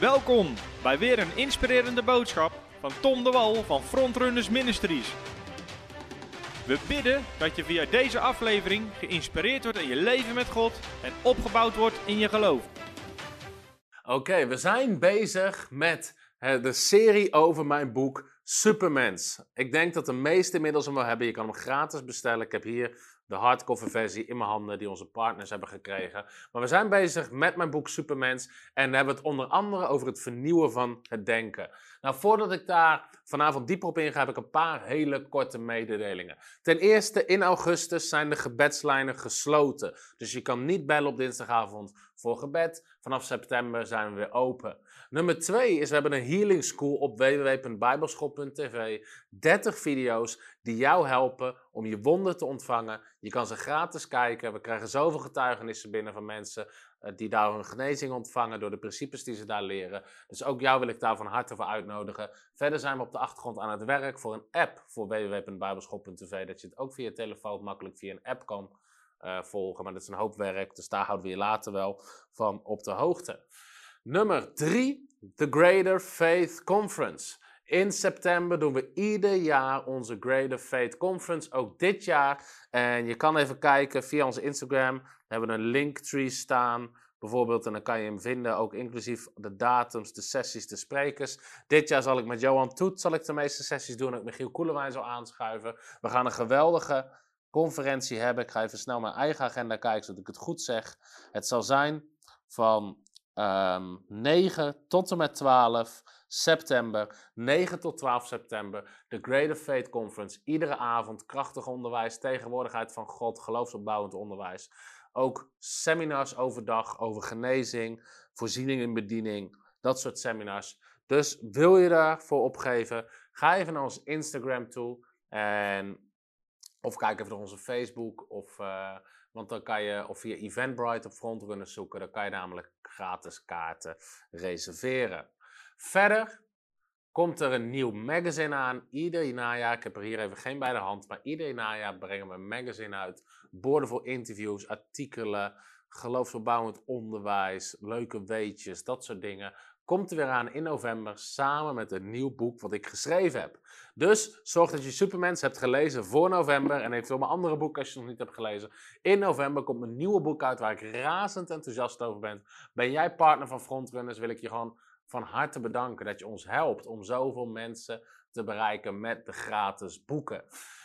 Welkom bij weer een inspirerende boodschap van Tom de Wal van Frontrunners Ministries. We bidden dat je via deze aflevering geïnspireerd wordt in je leven met God en opgebouwd wordt in je geloof. Oké, we zijn bezig met de serie over mijn boek Supermens. Ik denk dat de meesten inmiddels hem wel hebben. Je kan hem gratis bestellen. Ik heb hier de hardcover versie in mijn handen die onze partners hebben gekregen. Maar we zijn bezig met mijn boek Supermens en hebben het onder andere over het vernieuwen van het denken. Nou, voordat ik daar vanavond dieper op inga, heb ik een paar hele korte mededelingen. Ten eerste, in augustus zijn de gebedslijnen gesloten. Dus je kan niet bellen op dinsdagavond voor gebed. Vanaf september zijn we weer open. Nummer twee is, we hebben een healing school op www.bijbelschool.tv. 30 video's die jou helpen om je wonden te ontvangen. Je kan ze gratis kijken. We krijgen zoveel getuigenissen binnen van mensen uh, die daar een genezing ontvangen door de principes die ze daar leren. Dus ook jou wil ik daar van harte voor uitnodigen. Verder zijn we op de achtergrond aan het werk voor een app voor www.bijbelschool.tv. Dat je het ook via je telefoon makkelijk via een app kan uh, volgen. Maar dat is een hoop werk, dus daar houden we je later wel van op de hoogte. Nummer 3, de Greater Faith Conference. In september doen we ieder jaar onze Greater Faith Conference, ook dit jaar. En je kan even kijken via onze Instagram. We hebben een linktree staan, bijvoorbeeld. En dan kan je hem vinden, ook inclusief de datums, de sessies, de sprekers. Dit jaar zal ik met Johan Toet zal ik de meeste sessies doen. En Michiel Koelewijn zal aanschuiven. We gaan een geweldige conferentie hebben. Ik ga even snel mijn eigen agenda kijken, zodat ik het goed zeg. Het zal zijn van um, ehm, 9 tot en met 12 september, 9 tot 12 september, de Greater Faith Conference. Iedere avond krachtig onderwijs, tegenwoordigheid van God, geloofsopbouwend onderwijs. Ook seminars overdag over genezing, voorziening in bediening, dat soort seminars. Dus wil je daarvoor opgeven, ga even naar ons Instagram toe en, of kijk even naar onze Facebook of... Uh, want dan kan je, of via Eventbrite op Frontrunners zoeken, dan kan je namelijk gratis kaarten reserveren. Verder komt er een nieuw magazine aan. Ieder najaar, ik heb er hier even geen bij de hand, maar ieder najaar brengen we een magazine uit. Borden voor interviews, artikelen, geloofsverbouwend onderwijs, leuke weetjes, dat soort dingen komt er weer aan in november samen met een nieuw boek wat ik geschreven heb. Dus zorg dat je Supermens hebt gelezen voor november en eventueel mijn andere boek als je nog niet hebt gelezen. In november komt een nieuwe boek uit waar ik razend enthousiast over ben. Ben jij partner van Frontrunners wil ik je gewoon van harte bedanken dat je ons helpt om zoveel mensen te bereiken met de gratis boeken.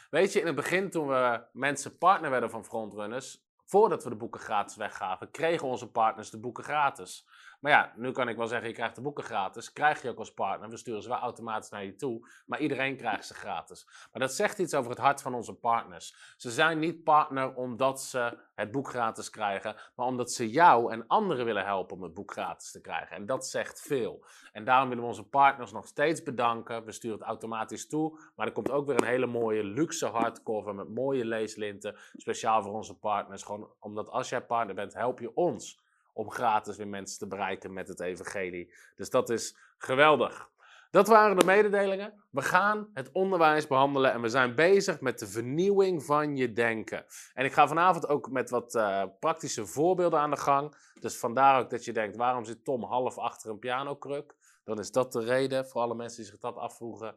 Weet je, in het begin toen we mensen partner werden van Frontrunners, voordat we de boeken gratis weggaven, kregen onze partners de boeken gratis. Maar ja, nu kan ik wel zeggen, je krijgt de boeken gratis. Krijg je ook als partner. We sturen ze wel automatisch naar je toe. Maar iedereen krijgt ze gratis. Maar dat zegt iets over het hart van onze partners. Ze zijn niet partner omdat ze het boek gratis krijgen. Maar omdat ze jou en anderen willen helpen om het boek gratis te krijgen. En dat zegt veel. En daarom willen we onze partners nog steeds bedanken. We sturen het automatisch toe. Maar er komt ook weer een hele mooie luxe hardcover met mooie leeslinten. Speciaal voor onze partners. Gewoon omdat als jij partner bent, help je ons om gratis weer mensen te bereiken met het evangelie. Dus dat is geweldig. Dat waren de mededelingen. We gaan het onderwijs behandelen en we zijn bezig met de vernieuwing van je denken. En ik ga vanavond ook met wat uh, praktische voorbeelden aan de gang. Dus vandaar ook dat je denkt, waarom zit Tom half achter een pianokruk? Dan is dat de reden voor alle mensen die zich dat afvroegen.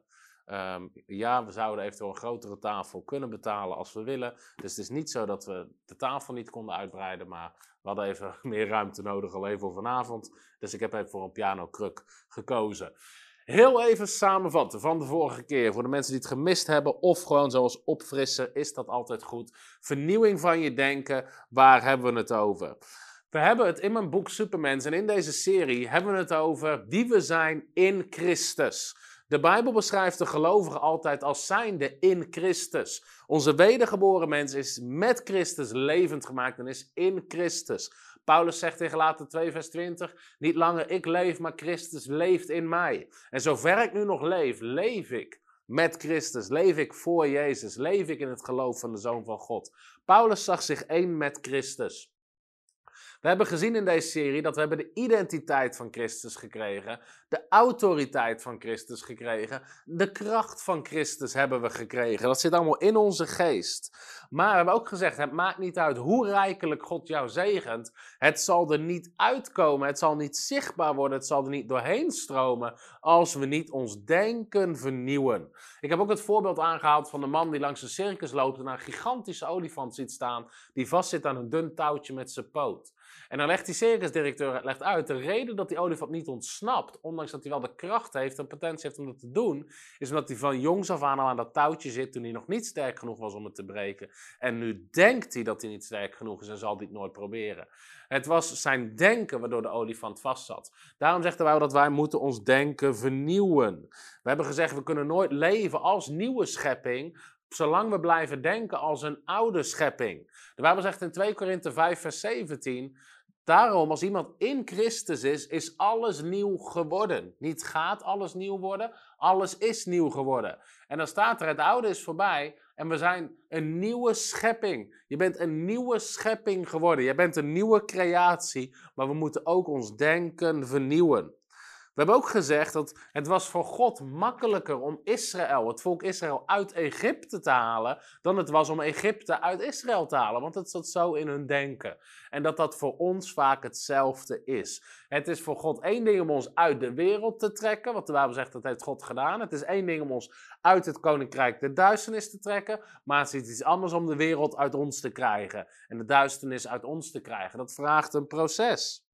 Um, ja, we zouden eventueel een grotere tafel kunnen betalen als we willen. Dus het is niet zo dat we de tafel niet konden uitbreiden, maar we hadden even meer ruimte nodig alleen voor vanavond. Dus ik heb even voor een pianokruk gekozen. Heel even samenvatten van de vorige keer. Voor de mensen die het gemist hebben of gewoon zoals opfrissen, is dat altijd goed. Vernieuwing van je denken, waar hebben we het over? We hebben het in mijn boek Supermens en in deze serie hebben we het over wie we zijn in Christus. De Bijbel beschrijft de gelovige altijd als zijnde in Christus. Onze wedergeboren mens is met Christus levend gemaakt en is in Christus. Paulus zegt in Galaten 2 vers 20, niet langer ik leef, maar Christus leeft in mij. En zover ik nu nog leef, leef ik met Christus, leef ik voor Jezus, leef ik in het geloof van de Zoon van God. Paulus zag zich één met Christus. We hebben gezien in deze serie dat we hebben de identiteit van Christus gekregen, de autoriteit van Christus gekregen, de kracht van Christus hebben we gekregen. Dat zit allemaal in onze geest. Maar we hebben ook gezegd, het maakt niet uit hoe rijkelijk God jou zegent, het zal er niet uitkomen, het zal niet zichtbaar worden, het zal er niet doorheen stromen als we niet ons denken vernieuwen. Ik heb ook het voorbeeld aangehaald van de man die langs een circus loopt en een gigantische olifant ziet staan die vastzit aan een dun touwtje met zijn poot. En dan legt die circusdirecteur legt uit, de reden dat die olifant niet ontsnapt, ondanks dat hij wel de kracht heeft en potentie heeft om dat te doen, is omdat hij van jongs af aan al aan dat touwtje zit toen hij nog niet sterk genoeg was om het te breken. En nu denkt hij dat hij niet sterk genoeg is en zal het nooit proberen. Het was zijn denken waardoor de olifant vastzat. Daarom zegt wij dat wij moeten ons denken vernieuwen. We hebben gezegd, we kunnen nooit leven als nieuwe schepping, zolang we blijven denken als een oude schepping. De Bijbel zegt in 2 Korinthe 5, vers 17. Daarom, als iemand in Christus is, is alles nieuw geworden. Niet gaat alles nieuw worden, alles is nieuw geworden. En dan staat er: het oude is voorbij en we zijn een nieuwe schepping. Je bent een nieuwe schepping geworden. Je bent een nieuwe creatie, maar we moeten ook ons denken vernieuwen. We hebben ook gezegd dat het was voor God makkelijker om Israël, het volk Israël, uit Egypte te halen, dan het was om Egypte uit Israël te halen. Want het zat zo in hun denken. En dat dat voor ons vaak hetzelfde is. Het is voor God één ding om ons uit de wereld te trekken, wat de Bijbel zegt dat heeft God gedaan. Het is één ding om ons uit het koninkrijk de duisternis te trekken, maar het is iets anders om de wereld uit ons te krijgen en de duisternis uit ons te krijgen. Dat vraagt een proces.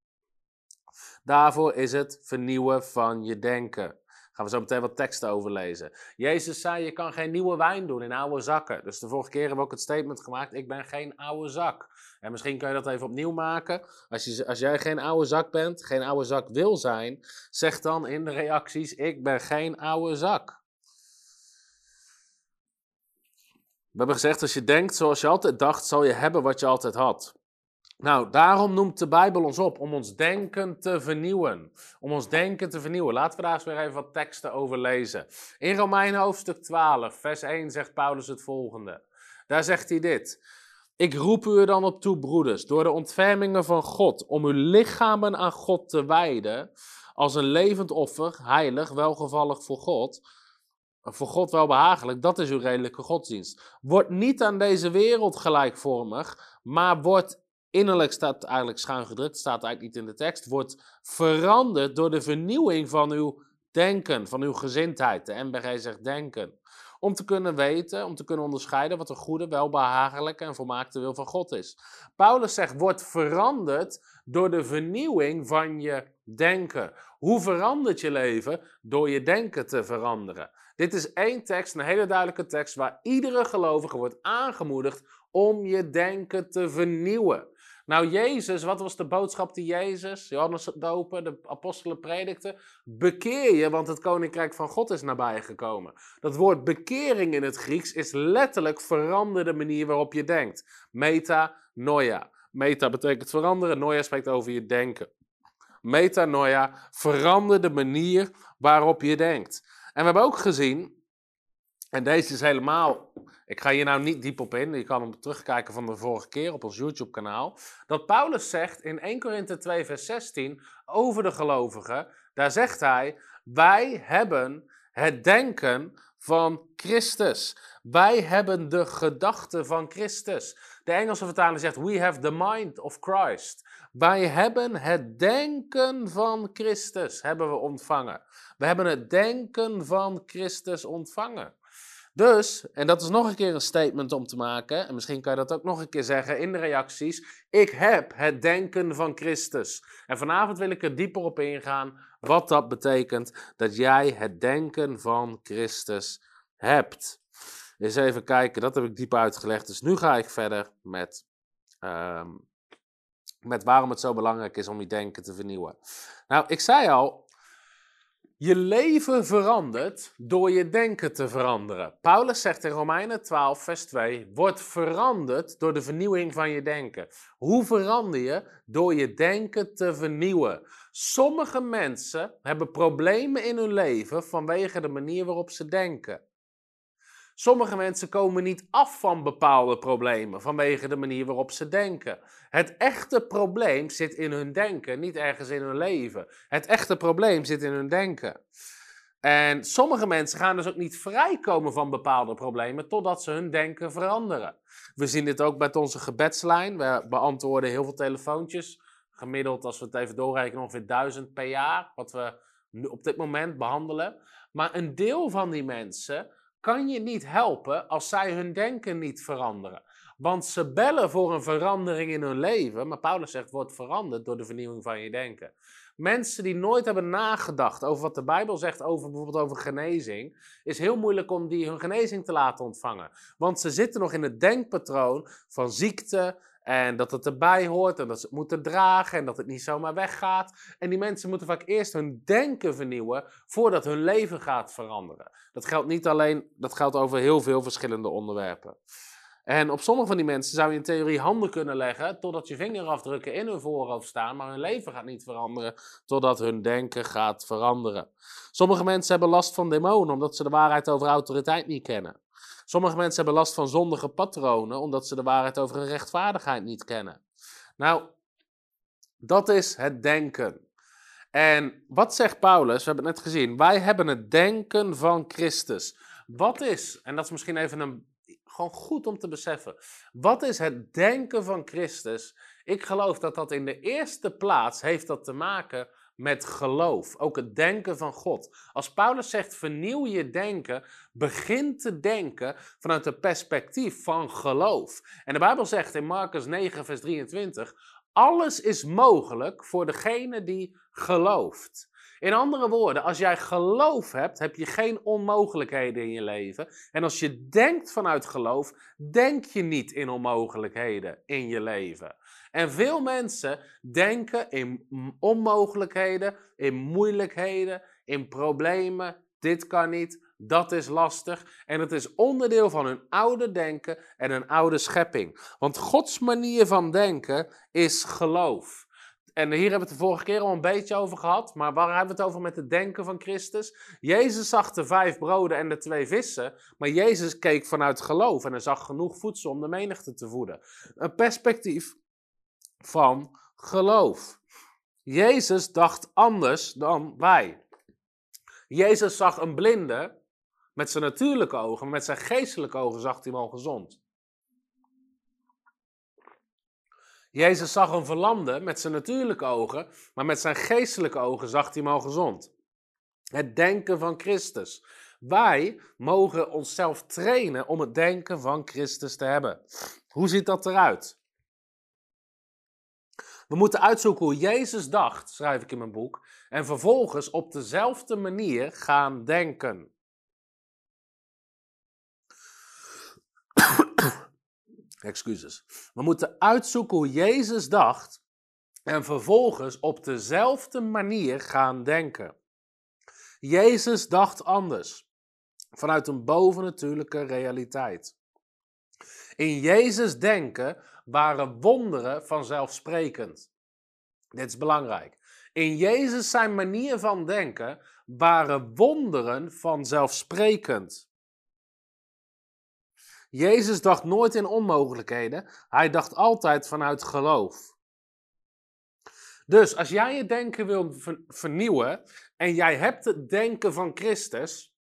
Daarvoor is het vernieuwen van je denken. Gaan we zo meteen wat teksten over lezen. Jezus zei: Je kan geen nieuwe wijn doen in oude zakken. Dus de vorige keer hebben we ook het statement gemaakt: Ik ben geen oude zak. En misschien kun je dat even opnieuw maken. Als, je, als jij geen oude zak bent, geen oude zak wil zijn, zeg dan in de reacties: Ik ben geen oude zak. We hebben gezegd: Als je denkt zoals je altijd dacht, zal je hebben wat je altijd had. Nou, daarom noemt de Bijbel ons op om ons denken te vernieuwen. Om ons denken te vernieuwen. Laten we daar eens weer even wat teksten over lezen. In Romeinen hoofdstuk 12, vers 1 zegt Paulus het volgende. Daar zegt hij dit. Ik roep u er dan op toe, broeders, door de ontfermingen van God, om uw lichamen aan God te wijden, als een levend offer, heilig, welgevallig voor God, voor God welbehagelijk, dat is uw redelijke godsdienst. Word niet aan deze wereld gelijkvormig, maar word innerlijk staat eigenlijk schuin gedrukt, staat eigenlijk niet in de tekst, wordt veranderd door de vernieuwing van uw denken, van uw gezindheid. De MBG zegt denken. Om te kunnen weten, om te kunnen onderscheiden wat de goede, welbehagelijke en volmaakte wil van God is. Paulus zegt, wordt veranderd door de vernieuwing van je denken. Hoe verandert je leven? Door je denken te veranderen. Dit is één tekst, een hele duidelijke tekst, waar iedere gelovige wordt aangemoedigd om je denken te vernieuwen. Nou, Jezus, wat was de boodschap die Jezus, Johannes dopen, de apostelen predikten? Bekeer je, want het koninkrijk van God is nabijgekomen. Dat woord bekering in het Grieks is letterlijk verander de manier waarop je denkt. Meta, noia. Meta betekent veranderen, noia spreekt over je denken. Metanoia, verander de manier waarop je denkt. En we hebben ook gezien, en deze is helemaal ik ga hier nou niet diep op in. Je kan hem terugkijken van de vorige keer op ons YouTube-kanaal. Dat Paulus zegt in 1 Korinthe 2, vers 16 over de gelovigen. Daar zegt hij: Wij hebben het denken van Christus. Wij hebben de gedachten van Christus. De Engelse vertaling zegt: We have the mind of Christ. Wij hebben het denken van Christus hebben we ontvangen. We hebben het denken van Christus ontvangen. Dus, en dat is nog een keer een statement om te maken, en misschien kan je dat ook nog een keer zeggen in de reacties. Ik heb het denken van Christus. En vanavond wil ik er dieper op ingaan wat dat betekent dat jij het denken van Christus hebt. Eens even kijken, dat heb ik diep uitgelegd. Dus nu ga ik verder met, ehm, met waarom het zo belangrijk is om je denken te vernieuwen. Nou, ik zei al, je leven verandert door je denken te veranderen. Paulus zegt in Romeinen 12, vers 2: Word veranderd door de vernieuwing van je denken. Hoe verander je? Door je denken te vernieuwen. Sommige mensen hebben problemen in hun leven vanwege de manier waarop ze denken. Sommige mensen komen niet af van bepaalde problemen vanwege de manier waarop ze denken. Het echte probleem zit in hun denken, niet ergens in hun leven. Het echte probleem zit in hun denken. En sommige mensen gaan dus ook niet vrijkomen van bepaalde problemen totdat ze hun denken veranderen. We zien dit ook met onze gebedslijn. We beantwoorden heel veel telefoontjes. Gemiddeld, als we het even doorrekenen, ongeveer duizend per jaar. Wat we op dit moment behandelen. Maar een deel van die mensen kan je niet helpen als zij hun denken niet veranderen. Want ze bellen voor een verandering in hun leven. Maar Paulus zegt, wordt veranderd door de vernieuwing van je denken. Mensen die nooit hebben nagedacht over wat de Bijbel zegt over bijvoorbeeld over genezing, is heel moeilijk om die hun genezing te laten ontvangen. Want ze zitten nog in het denkpatroon van ziekte en dat het erbij hoort en dat ze het moeten dragen en dat het niet zomaar weggaat. En die mensen moeten vaak eerst hun denken vernieuwen voordat hun leven gaat veranderen. Dat geldt niet alleen, dat geldt over heel veel verschillende onderwerpen. En op sommige van die mensen zou je in theorie handen kunnen leggen totdat je vingerafdrukken in hun voorhoofd staan, maar hun leven gaat niet veranderen totdat hun denken gaat veranderen. Sommige mensen hebben last van demonen omdat ze de waarheid over autoriteit niet kennen. Sommige mensen hebben last van zondige patronen omdat ze de waarheid over hun rechtvaardigheid niet kennen. Nou, dat is het denken. En wat zegt Paulus? We hebben het net gezien. Wij hebben het denken van Christus. Wat is, en dat is misschien even een gewoon goed om te beseffen. Wat is het denken van Christus? Ik geloof dat dat in de eerste plaats heeft dat te maken met geloof. Ook het denken van God. Als Paulus zegt vernieuw je denken, begin te denken vanuit het perspectief van geloof. En de Bijbel zegt in Marcus 9, vers 23, alles is mogelijk voor degene die gelooft. In andere woorden, als jij geloof hebt, heb je geen onmogelijkheden in je leven. En als je denkt vanuit geloof, denk je niet in onmogelijkheden in je leven. En veel mensen denken in onmogelijkheden, in moeilijkheden, in problemen. Dit kan niet, dat is lastig. En het is onderdeel van hun oude denken en hun oude schepping. Want Gods manier van denken is geloof. En hier hebben we het de vorige keer al een beetje over gehad. Maar waar hebben we het over met het denken van Christus? Jezus zag de vijf broden en de twee vissen. Maar Jezus keek vanuit geloof en hij zag genoeg voedsel om de menigte te voeden. Een perspectief van geloof. Jezus dacht anders dan wij. Jezus zag een blinde met zijn natuurlijke ogen, met zijn geestelijke ogen zag hij al gezond. Jezus zag een verlamde met zijn natuurlijke ogen, maar met zijn geestelijke ogen zag hij hem al gezond. Het denken van Christus. Wij mogen onszelf trainen om het denken van Christus te hebben. Hoe ziet dat eruit? We moeten uitzoeken hoe Jezus dacht, schrijf ik in mijn boek, en vervolgens op dezelfde manier gaan denken. Excuses. We moeten uitzoeken hoe Jezus dacht en vervolgens op dezelfde manier gaan denken. Jezus dacht anders, vanuit een bovennatuurlijke realiteit. In Jezus denken waren wonderen vanzelfsprekend. Dit is belangrijk. In Jezus zijn manier van denken waren wonderen vanzelfsprekend. Jezus dacht nooit in onmogelijkheden. Hij dacht altijd vanuit geloof. Dus als jij je denken wil vernieuwen en jij hebt het denken van Christus,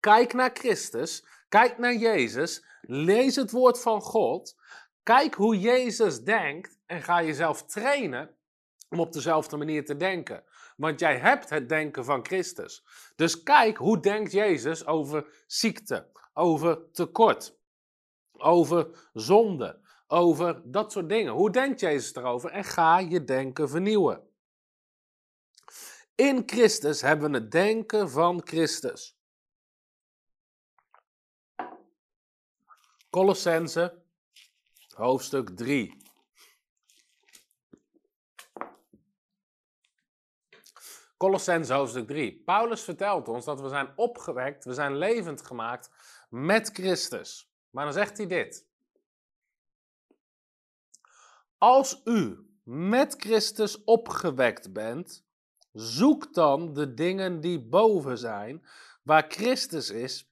kijk naar Christus, kijk naar Jezus, lees het woord van God, kijk hoe Jezus denkt en ga jezelf trainen om op dezelfde manier te denken. Want jij hebt het denken van Christus. Dus kijk hoe denkt Jezus over ziekte, over tekort, over zonde, over dat soort dingen. Hoe denkt Jezus erover? En ga je denken vernieuwen. In Christus hebben we het denken van Christus. Colossense, hoofdstuk 3. Colossense hoofdstuk 3. Paulus vertelt ons dat we zijn opgewekt, we zijn levend gemaakt met Christus. Maar dan zegt hij dit. Als u met Christus opgewekt bent, zoek dan de dingen die boven zijn, waar Christus is,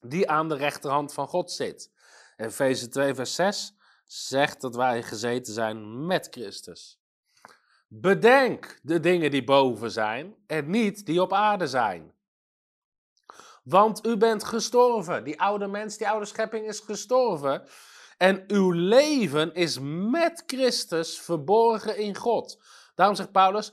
die aan de rechterhand van God zit. Efeze 2, vers 6 zegt dat wij gezeten zijn met Christus. Bedenk de dingen die boven zijn en niet die op aarde zijn. Want u bent gestorven. Die oude mens, die oude schepping is gestorven. En uw leven is met Christus verborgen in God. Daarom zegt Paulus,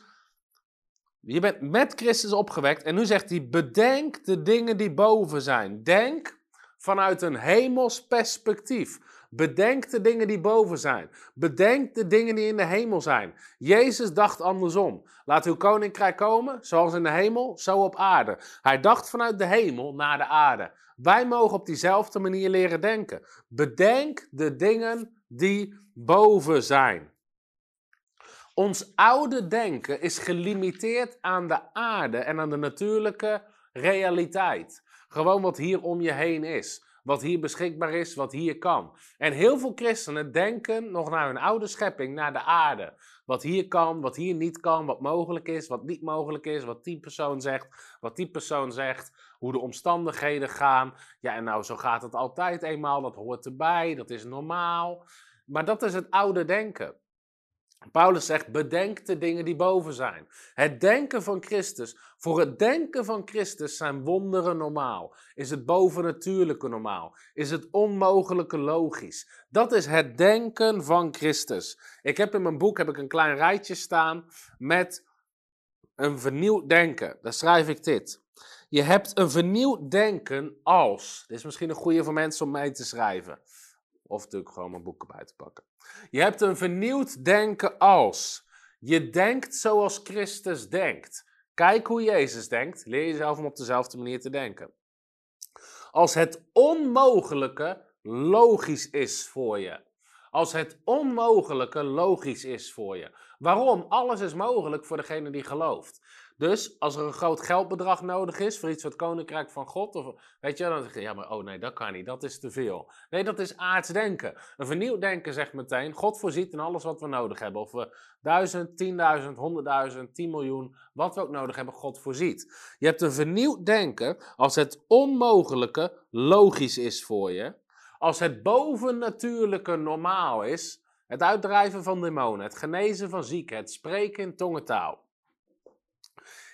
je bent met Christus opgewekt. En nu zegt hij, bedenk de dingen die boven zijn. Denk vanuit een hemels perspectief. Bedenk de dingen die boven zijn. Bedenk de dingen die in de hemel zijn. Jezus dacht andersom. Laat uw koninkrijk komen, zoals in de hemel, zo op aarde. Hij dacht vanuit de hemel naar de aarde. Wij mogen op diezelfde manier leren denken. Bedenk de dingen die boven zijn. Ons oude denken is gelimiteerd aan de aarde en aan de natuurlijke realiteit. Gewoon wat hier om je heen is. Wat hier beschikbaar is, wat hier kan. En heel veel christenen denken nog naar hun oude schepping, naar de aarde. Wat hier kan, wat hier niet kan, wat mogelijk is, wat niet mogelijk is, wat die persoon zegt, wat die persoon zegt, hoe de omstandigheden gaan. Ja, en nou, zo gaat het altijd eenmaal, dat hoort erbij, dat is normaal. Maar dat is het oude denken. Paulus zegt: bedenk de dingen die boven zijn. Het denken van Christus. Voor het denken van Christus zijn wonderen normaal. Is het bovennatuurlijke normaal? Is het onmogelijke logisch? Dat is het denken van Christus. Ik heb in mijn boek heb ik een klein rijtje staan met een vernieuwd denken. Daar schrijf ik dit. Je hebt een vernieuwd denken als. Dit is misschien een goede voor mensen om mee te schrijven. Of natuurlijk gewoon mijn boeken bij te pakken. Je hebt een vernieuwd denken als. Je denkt zoals Christus denkt. Kijk hoe Jezus denkt. Leer jezelf om op dezelfde manier te denken. Als het onmogelijke logisch is voor je. Als het onmogelijke logisch is voor je. Waarom? Alles is mogelijk voor degene die gelooft. Dus als er een groot geldbedrag nodig is voor iets het koninkrijk van God, of weet je, dan zeg je, ja, maar oh nee, dat kan niet, dat is te veel. Nee, dat is aards denken. Een vernieuwd denken zegt meteen, God voorziet in alles wat we nodig hebben. Of we duizend, tienduizend, honderdduizend, tien miljoen, wat we ook nodig hebben, God voorziet. Je hebt een vernieuwd denken als het onmogelijke logisch is voor je. Als het bovennatuurlijke normaal is, het uitdrijven van demonen, het genezen van zieken, het spreken in tongentaal.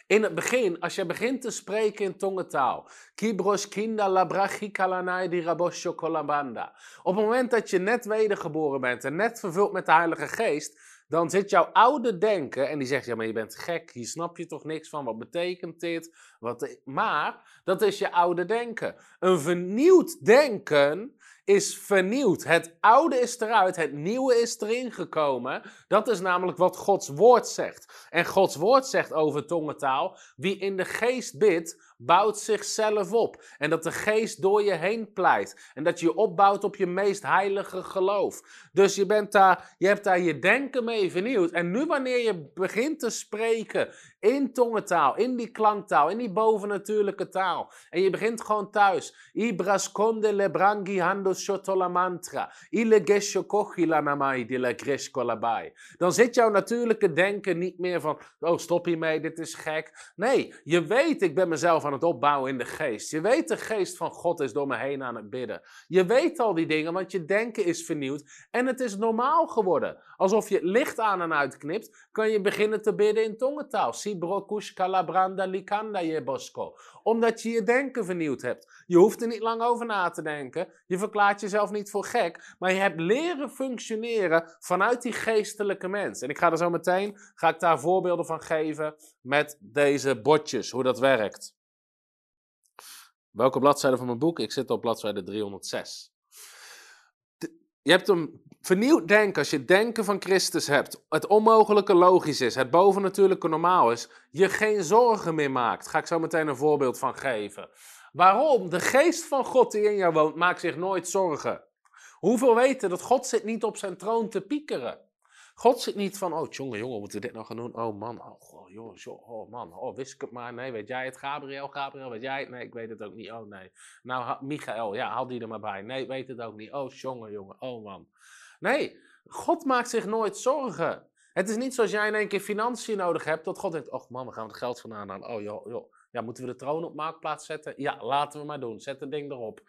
In het begin, als je begint te spreken in tongentaal. Kibros kinda labrachikalanai rabosho kolabanda. Op het moment dat je net wedergeboren bent en net vervuld met de Heilige Geest, dan zit jouw oude denken en die zegt, ja maar je bent gek, hier snap je toch niks van, wat betekent dit? Wat, maar dat is je oude denken. Een vernieuwd denken is vernieuwd. Het oude is eruit, het nieuwe is erin gekomen. Dat is namelijk wat Gods woord zegt. En Gods woord zegt over tongentaal: wie in de geest bidt, bouwt zichzelf op. En dat de geest door je heen pleit. En dat je opbouwt op je meest heilige geloof. Dus je, bent daar, je hebt daar je denken mee vernieuwd. En nu wanneer je begint te spreken in tongentaal, in die klanktaal, in die bovennatuurlijke taal. En je begint gewoon thuis. Ibrasconde lebrangi hando shotola mantra. Ile gesho kochila namai di la labai. Dan zit jouw natuurlijke denken niet meer van, oh stop hiermee, dit is gek. Nee, je weet, ik ben mezelf aan het opbouwen in de geest. Je weet, de geest van God is door me heen aan het bidden. Je weet al die dingen, want je denken is vernieuwd. En het is normaal geworden. Alsof je licht aan en uitknipt, kan je beginnen te bidden in tongentaal. Sibrokush kalabranda likanda je bosco. Omdat je je denken vernieuwd hebt. Je hoeft er niet lang over na te denken. Je verklaart jezelf niet voor gek. Maar je hebt leren functioneren vanuit die geestelijke mens. En ik ga er zo meteen, ga ik daar voorbeelden van geven met deze botjes, hoe dat werkt. Welke bladzijde van mijn boek? Ik zit op bladzijde 306. Je hebt een vernieuwd denken. Als je denken van Christus hebt, het onmogelijke logisch is, het bovennatuurlijke normaal is, je geen zorgen meer maakt. ga ik zo meteen een voorbeeld van geven. Waarom? De geest van God die in jou woont, maakt zich nooit zorgen. Hoeveel weten dat God zit niet op zijn troon te piekeren? God zit niet van, oh jongen, jongen, moeten we dit nou gaan doen? Oh man, oh, joh, joh, oh man, oh wist ik het maar. Nee, weet jij het? Gabriel, Gabriel, weet jij het? Nee, ik weet het ook niet. Oh nee. Nou, Michael, ja, haal die er maar bij. Nee, weet het ook niet. Oh jongen, jongen, oh man. Nee, God maakt zich nooit zorgen. Het is niet zoals jij in één keer financiën nodig hebt, dat God denkt, oh man, we gaan het geld vandaan halen. Oh joh, joh. Ja, moeten we de troon op marktplaats zetten? Ja, laten we maar doen. Zet het ding erop.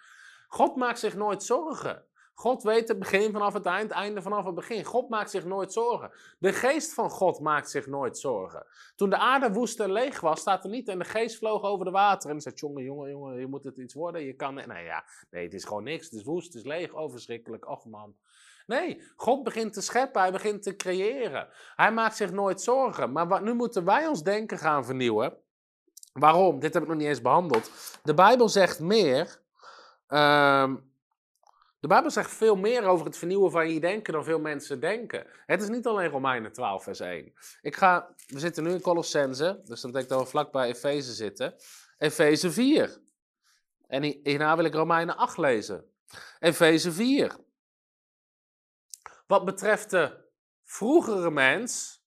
God maakt zich nooit zorgen. God weet het begin vanaf het eind, einde vanaf het begin. God maakt zich nooit zorgen. De geest van God maakt zich nooit zorgen. Toen de aarde woest en leeg was, staat er niet. En de geest vloog over de water. En zei: Jongen, jongen, jongen, je moet het iets worden. Je kan. Nee, ja, nee, het is gewoon niks. Het is woest, het is leeg, overschrikkelijk. Och man. Nee, God begint te scheppen, hij begint te creëren. Hij maakt zich nooit zorgen. Maar wat, nu moeten wij ons denken gaan vernieuwen. Waarom? Dit heb ik nog niet eens behandeld. De Bijbel zegt meer. Ehm, de Bijbel zegt veel meer over het vernieuwen van je denken dan veel mensen denken. Het is niet alleen Romeinen 12, vers 1. Ik ga, we zitten nu in Colossense, dus dat betekent dat we vlakbij Efeze zitten. Efeze 4. En hierna wil ik Romeinen 8 lezen. Efeze 4. Wat betreft de vroegere mens,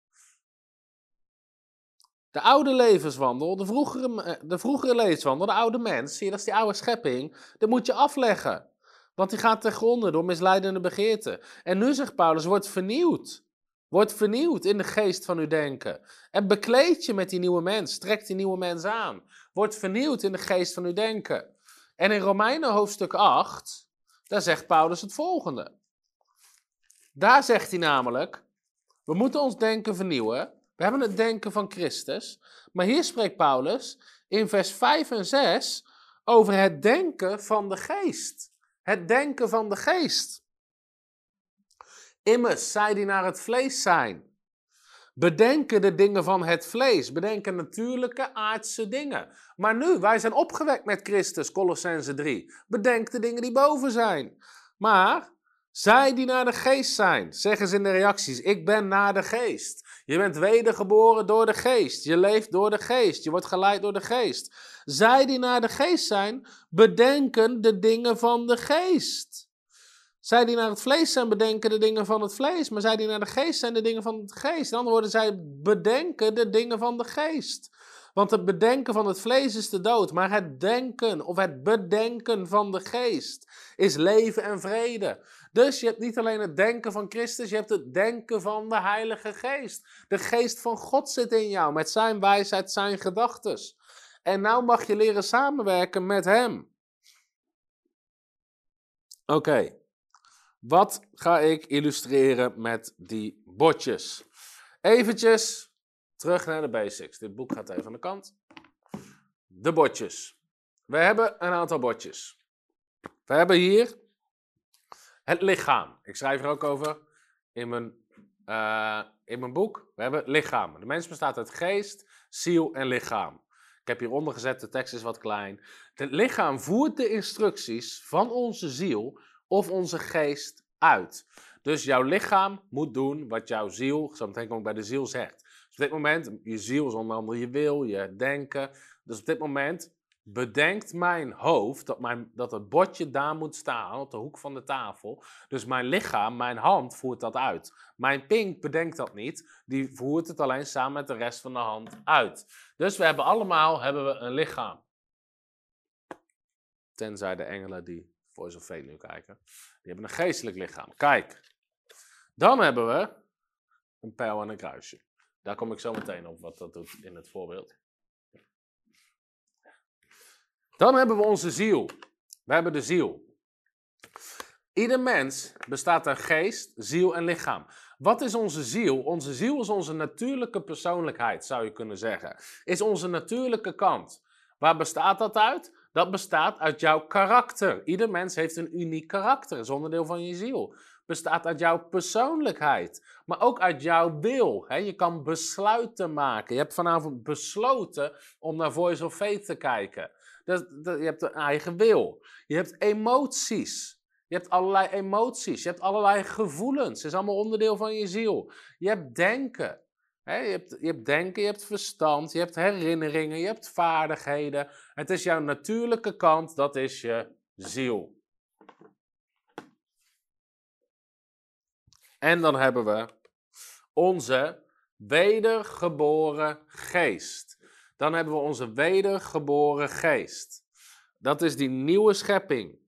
de oude levenswandel, de vroegere, eh, de vroegere levenswandel, de oude mens, zie je, dat is die oude schepping, dat moet je afleggen. Want die gaat ten gronde door misleidende begeerten. En nu zegt Paulus, wordt vernieuwd. Word vernieuwd in de geest van uw denken. En bekleed je met die nieuwe mens. Trek die nieuwe mens aan. Word vernieuwd in de geest van uw denken. En in Romeinen hoofdstuk 8, daar zegt Paulus het volgende. Daar zegt hij namelijk, we moeten ons denken vernieuwen. We hebben het denken van Christus. Maar hier spreekt Paulus in vers 5 en 6 over het denken van de geest. Het denken van de geest. Immers, zij die naar het vlees zijn, bedenken de dingen van het vlees, bedenken natuurlijke aardse dingen. Maar nu, wij zijn opgewekt met Christus, Colossense 3. Bedenk de dingen die boven zijn. Maar zij die naar de geest zijn, zeggen ze in de reacties: Ik ben naar de geest. Je bent wedergeboren door de geest. Je leeft door de geest. Je wordt geleid door de geest. Zij die naar de geest zijn, bedenken de dingen van de geest. Zij die naar het vlees zijn, bedenken de dingen van het vlees. Maar zij die naar de geest zijn, de dingen van het geest. In andere woorden, zij bedenken de dingen van de geest. Want het bedenken van het vlees is de dood, maar het denken of het bedenken van de geest is leven en vrede. Dus je hebt niet alleen het denken van Christus, je hebt het denken van de Heilige Geest. De geest van God zit in jou met zijn wijsheid, zijn gedachten. En nou mag je leren samenwerken met Hem. Oké, wat ga ik illustreren met die botjes? Eventjes Terug naar de basics. Dit boek gaat even aan de kant. De botjes. We hebben een aantal botjes. We hebben hier het lichaam. Ik schrijf er ook over in mijn, uh, in mijn boek. We hebben lichaam. De mens bestaat uit geest, ziel en lichaam. Ik heb hieronder gezet, de tekst is wat klein. Het lichaam voert de instructies van onze ziel of onze geest uit. Dus jouw lichaam moet doen wat jouw ziel, zo meteen kom ik bij de ziel, zegt. Dus op dit moment, je ziel is onder andere je wil, je denken. Dus op dit moment bedenkt mijn hoofd dat, mijn, dat het bordje daar moet staan op de hoek van de tafel. Dus mijn lichaam, mijn hand voert dat uit. Mijn pink bedenkt dat niet, die voert het alleen samen met de rest van de hand uit. Dus we hebben allemaal hebben we een lichaam. Tenzij de engelen die voor zoveel nu kijken. Die hebben een geestelijk lichaam. Kijk. Dan hebben we een pijl en een kruisje. Daar kom ik zo meteen op wat dat doet in het voorbeeld. Dan hebben we onze ziel. We hebben de ziel. Ieder mens bestaat uit geest, ziel en lichaam. Wat is onze ziel? Onze ziel is onze natuurlijke persoonlijkheid, zou je kunnen zeggen. Is onze natuurlijke kant. Waar bestaat dat uit? Dat bestaat uit jouw karakter. Ieder mens heeft een uniek karakter, is onderdeel van je ziel bestaat uit jouw persoonlijkheid, maar ook uit jouw wil. Je kan besluiten maken. Je hebt vanavond besloten om naar Voice of Faith te kijken. Dat, je hebt een eigen wil. Je hebt emoties. Je hebt allerlei emoties. Je hebt allerlei gevoelens. Het is allemaal onderdeel van je ziel. Je hebt denken. je, hebt, je hebt denken, je hebt verstand, je hebt herinneringen, je hebt vaardigheden. Het is jouw natuurlijke kant, dat is je ziel. En dan hebben we onze wedergeboren geest. Dan hebben we onze wedergeboren geest. Dat is die nieuwe schepping.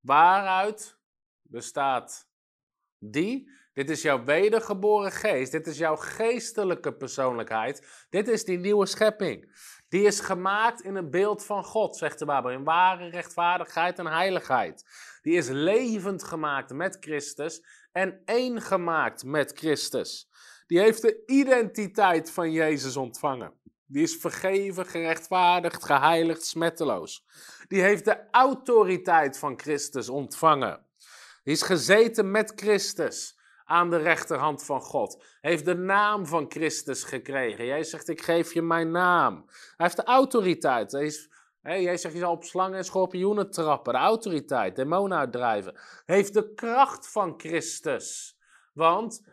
Waaruit bestaat die? Dit is jouw wedergeboren geest. Dit is jouw geestelijke persoonlijkheid. Dit is die nieuwe schepping. Die is gemaakt in het beeld van God, zegt de Bijbel, in ware rechtvaardigheid en heiligheid. Die is levend gemaakt met Christus en één gemaakt met Christus. Die heeft de identiteit van Jezus ontvangen. Die is vergeven, gerechtvaardigd, geheiligd, smetteloos. Die heeft de autoriteit van Christus ontvangen. Die is gezeten met Christus aan de rechterhand van God. Heeft de naam van Christus gekregen. Jij zegt, ik geef je mijn naam. Hij heeft de autoriteit. Hij jij zegt, je zal op slangen en schorpioenen trappen. De autoriteit, demonen uitdrijven. Heeft de kracht van Christus. Want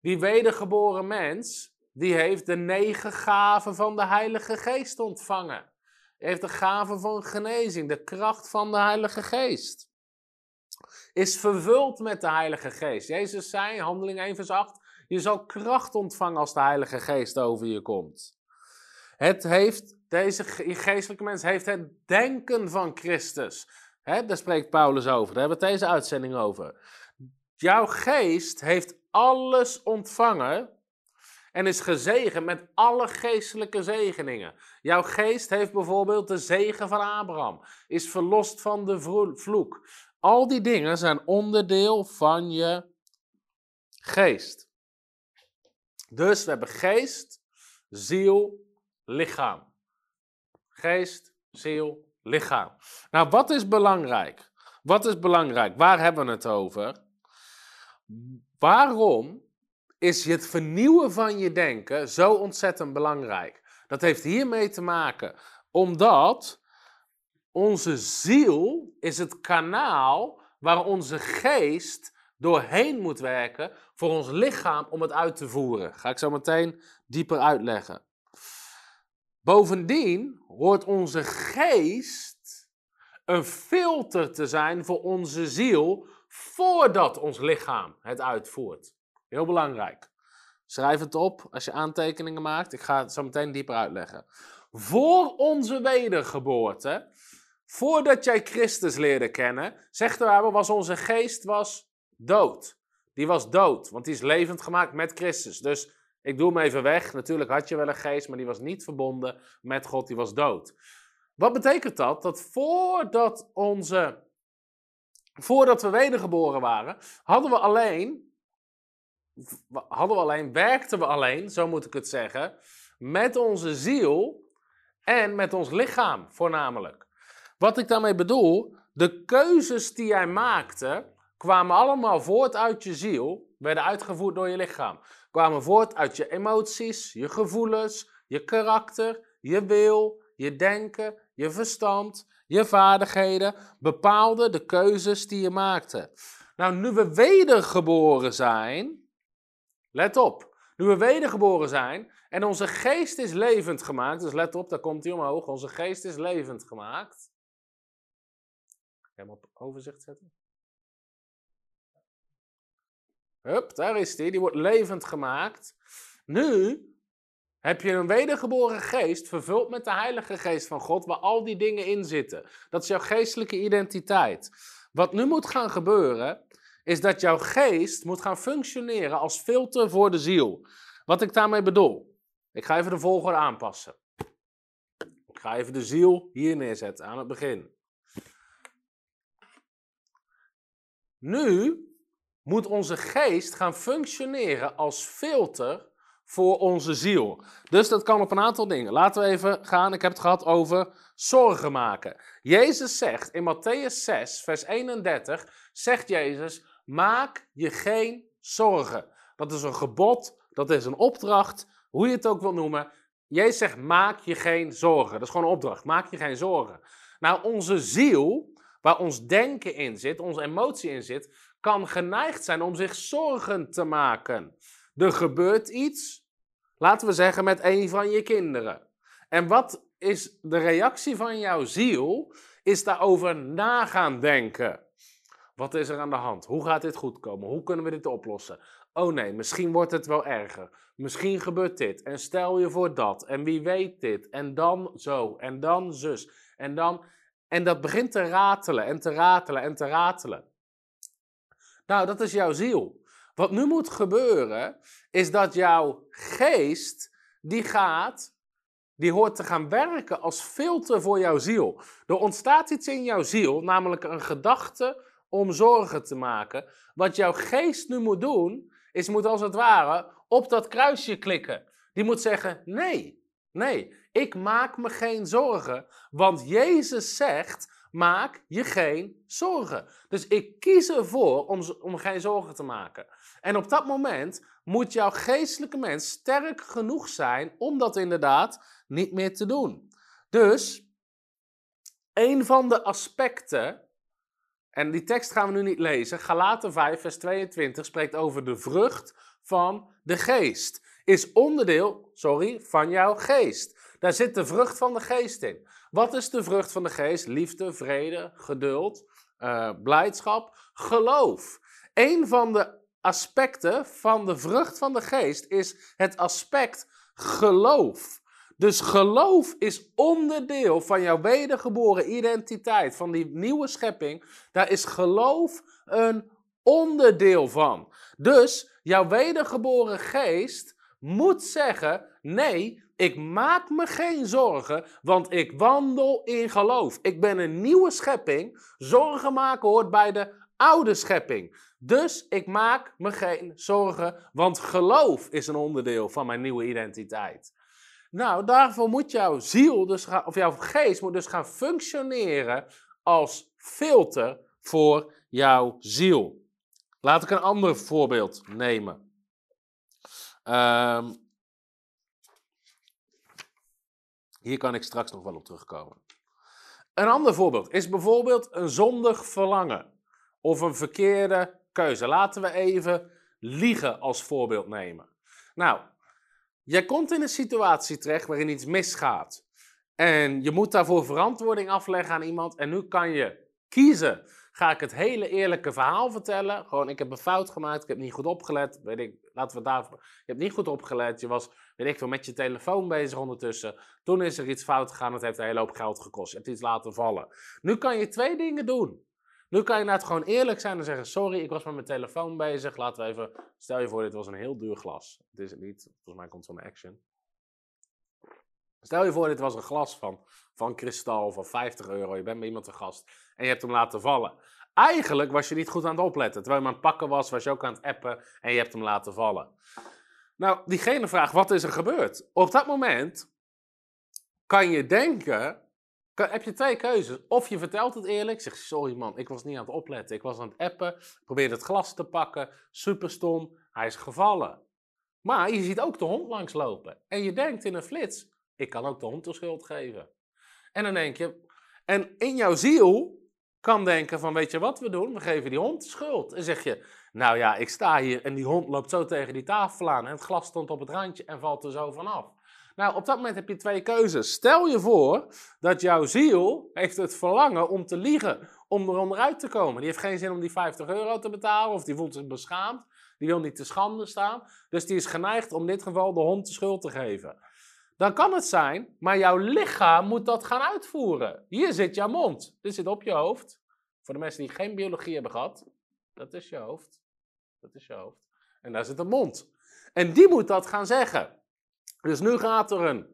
die wedergeboren mens, die heeft de negen gaven van de Heilige Geest ontvangen. Heeft de gave van genezing, de kracht van de Heilige Geest is vervuld met de Heilige Geest. Jezus zei, handeling 1 vers 8, je zal kracht ontvangen als de Heilige Geest over je komt. Het heeft, deze geestelijke mens heeft het denken van Christus. He, daar spreekt Paulus over, daar hebben we deze uitzending over. Jouw geest heeft alles ontvangen en is gezegend met alle geestelijke zegeningen. Jouw geest heeft bijvoorbeeld de zegen van Abraham, is verlost van de vloek. Al die dingen zijn onderdeel van je geest. Dus we hebben geest, ziel, lichaam. Geest, ziel, lichaam. Nou, wat is belangrijk? Wat is belangrijk? Waar hebben we het over? Waarom is het vernieuwen van je denken zo ontzettend belangrijk? Dat heeft hiermee te maken omdat onze ziel is het kanaal waar onze geest doorheen moet werken voor ons lichaam om het uit te voeren. Ga ik zo meteen dieper uitleggen. Bovendien hoort onze geest een filter te zijn voor onze ziel voordat ons lichaam het uitvoert. Heel belangrijk. Schrijf het op als je aantekeningen maakt. Ik ga het zo meteen dieper uitleggen. Voor onze wedergeboorte Voordat jij Christus leerde kennen, zegt de was onze geest was dood. Die was dood, want die is levend gemaakt met Christus. Dus ik doe hem even weg. Natuurlijk had je wel een geest, maar die was niet verbonden met God, die was dood. Wat betekent dat? Dat voordat, onze, voordat we wedergeboren waren, hadden we alleen, hadden we alleen, werkten we alleen, zo moet ik het zeggen, met onze ziel en met ons lichaam voornamelijk. Wat ik daarmee bedoel, de keuzes die jij maakte, kwamen allemaal voort uit je ziel, werden uitgevoerd door je lichaam. Kwamen voort uit je emoties, je gevoelens, je karakter, je wil, je denken, je verstand, je vaardigheden, bepaalde de keuzes die je maakte. Nou, nu we wedergeboren zijn, let op, nu we wedergeboren zijn en onze geest is levend gemaakt, dus let op, daar komt hij omhoog, onze geest is levend gemaakt hem op overzicht zetten. Hup, daar is die. Die wordt levend gemaakt. Nu heb je een wedergeboren geest, vervuld met de Heilige Geest van God, waar al die dingen in zitten. Dat is jouw geestelijke identiteit. Wat nu moet gaan gebeuren, is dat jouw geest moet gaan functioneren als filter voor de ziel. Wat ik daarmee bedoel. Ik ga even de volgorde aanpassen. Ik ga even de ziel hier neerzetten aan het begin. Nu moet onze geest gaan functioneren als filter voor onze ziel. Dus dat kan op een aantal dingen. Laten we even gaan. Ik heb het gehad over zorgen maken. Jezus zegt in Matthäus 6, vers 31, zegt Jezus, maak je geen zorgen. Dat is een gebod, dat is een opdracht, hoe je het ook wil noemen. Jezus zegt, maak je geen zorgen. Dat is gewoon een opdracht, maak je geen zorgen. Nou, onze ziel, waar ons denken in zit, onze emotie in zit, kan geneigd zijn om zich zorgen te maken. Er gebeurt iets, laten we zeggen, met een van je kinderen. En wat is de reactie van jouw ziel? Is daarover na gaan denken. Wat is er aan de hand? Hoe gaat dit goed komen? Hoe kunnen we dit oplossen? Oh nee, misschien wordt het wel erger. Misschien gebeurt dit. En stel je voor dat. En wie weet dit. En dan zo. En dan zus. En dan. En dat begint te ratelen en te ratelen en te ratelen. Nou, dat is jouw ziel. Wat nu moet gebeuren, is dat jouw geest, die gaat die hoort te gaan werken als filter voor jouw ziel. Er ontstaat iets in jouw ziel, namelijk een gedachte om zorgen te maken. Wat jouw geest nu moet doen, is moet als het ware op dat kruisje klikken. Die moet zeggen: nee, nee, ik maak me geen zorgen, want Jezus zegt maak je geen zorgen. Dus ik kies ervoor om, om geen zorgen te maken. En op dat moment moet jouw geestelijke mens sterk genoeg zijn om dat inderdaad niet meer te doen. Dus een van de aspecten, en die tekst gaan we nu niet lezen, Galaten 5, vers 22 spreekt over de vrucht van de geest. Is onderdeel, sorry, van jouw geest. Daar zit de vrucht van de geest in. Wat is de vrucht van de geest? Liefde, vrede, geduld, uh, blijdschap, geloof. Een van de aspecten van de vrucht van de geest is het aspect geloof. Dus geloof is onderdeel van jouw wedergeboren identiteit, van die nieuwe schepping. Daar is geloof een onderdeel van. Dus jouw wedergeboren geest moet zeggen: nee, ik maak me geen zorgen, want ik wandel in geloof. Ik ben een nieuwe schepping. Zorgen maken hoort bij de oude schepping. Dus ik maak me geen zorgen, want geloof is een onderdeel van mijn nieuwe identiteit. Nou, daarvoor moet jouw ziel, dus gaan, of jouw geest, moet dus gaan functioneren als filter voor jouw ziel. Laat ik een ander voorbeeld nemen. Um, Hier kan ik straks nog wel op terugkomen. Een ander voorbeeld is bijvoorbeeld een zondig verlangen of een verkeerde keuze. Laten we even liegen als voorbeeld nemen. Nou, jij komt in een situatie terecht waarin iets misgaat. En je moet daarvoor verantwoording afleggen aan iemand. En nu kan je kiezen ga ik het hele eerlijke verhaal vertellen. Gewoon, ik heb een fout gemaakt, ik heb niet goed opgelet. Weet ik, laten we daar. Je hebt niet goed opgelet, je was, weet ik veel, met je telefoon bezig ondertussen. Toen is er iets fout gegaan, het heeft een hele hoop geld gekost. Je hebt iets laten vallen. Nu kan je twee dingen doen. Nu kan je net gewoon eerlijk zijn en zeggen: Sorry, ik was met mijn telefoon bezig. Laten we even. Stel je voor, dit was een heel duur glas. Het is het niet. Volgens mij komt het van Action. Stel je voor, dit was een glas van, van kristal van 50 euro. Je bent bij iemand te gast en je hebt hem laten vallen. Eigenlijk was je niet goed aan het opletten. Terwijl je hem aan het pakken was, was je ook aan het appen en je hebt hem laten vallen. Nou, diegene vraagt, wat is er gebeurd? Op dat moment kan je denken, heb je twee keuzes. Of je vertelt het eerlijk, zegt sorry man, ik was niet aan het opletten. Ik was aan het appen, probeerde het glas te pakken, super stom, hij is gevallen. Maar je ziet ook de hond langslopen. En je denkt in een flits, ik kan ook de hond de schuld geven. En dan denk je, en in jouw ziel kan denken van, weet je wat we doen? We geven die hond de schuld. En zeg je, nou ja, ik sta hier en die hond loopt zo tegen die tafel aan en het glas stond op het randje en valt er zo vanaf. Nou, op dat moment heb je twee keuzes. Stel je voor dat jouw ziel heeft het verlangen om te liegen, om er onderuit te komen. Die heeft geen zin om die 50 euro te betalen of die voelt zich beschaamd. Die wil niet te schande staan. Dus die is geneigd om in dit geval de hond de schuld te geven. Dan kan het zijn, maar jouw lichaam moet dat gaan uitvoeren. Hier zit jouw mond. Dit zit op je hoofd. Voor de mensen die geen biologie hebben gehad, dat is je hoofd. Dat is je hoofd. En daar zit een mond. En die moet dat gaan zeggen. Dus nu gaat er een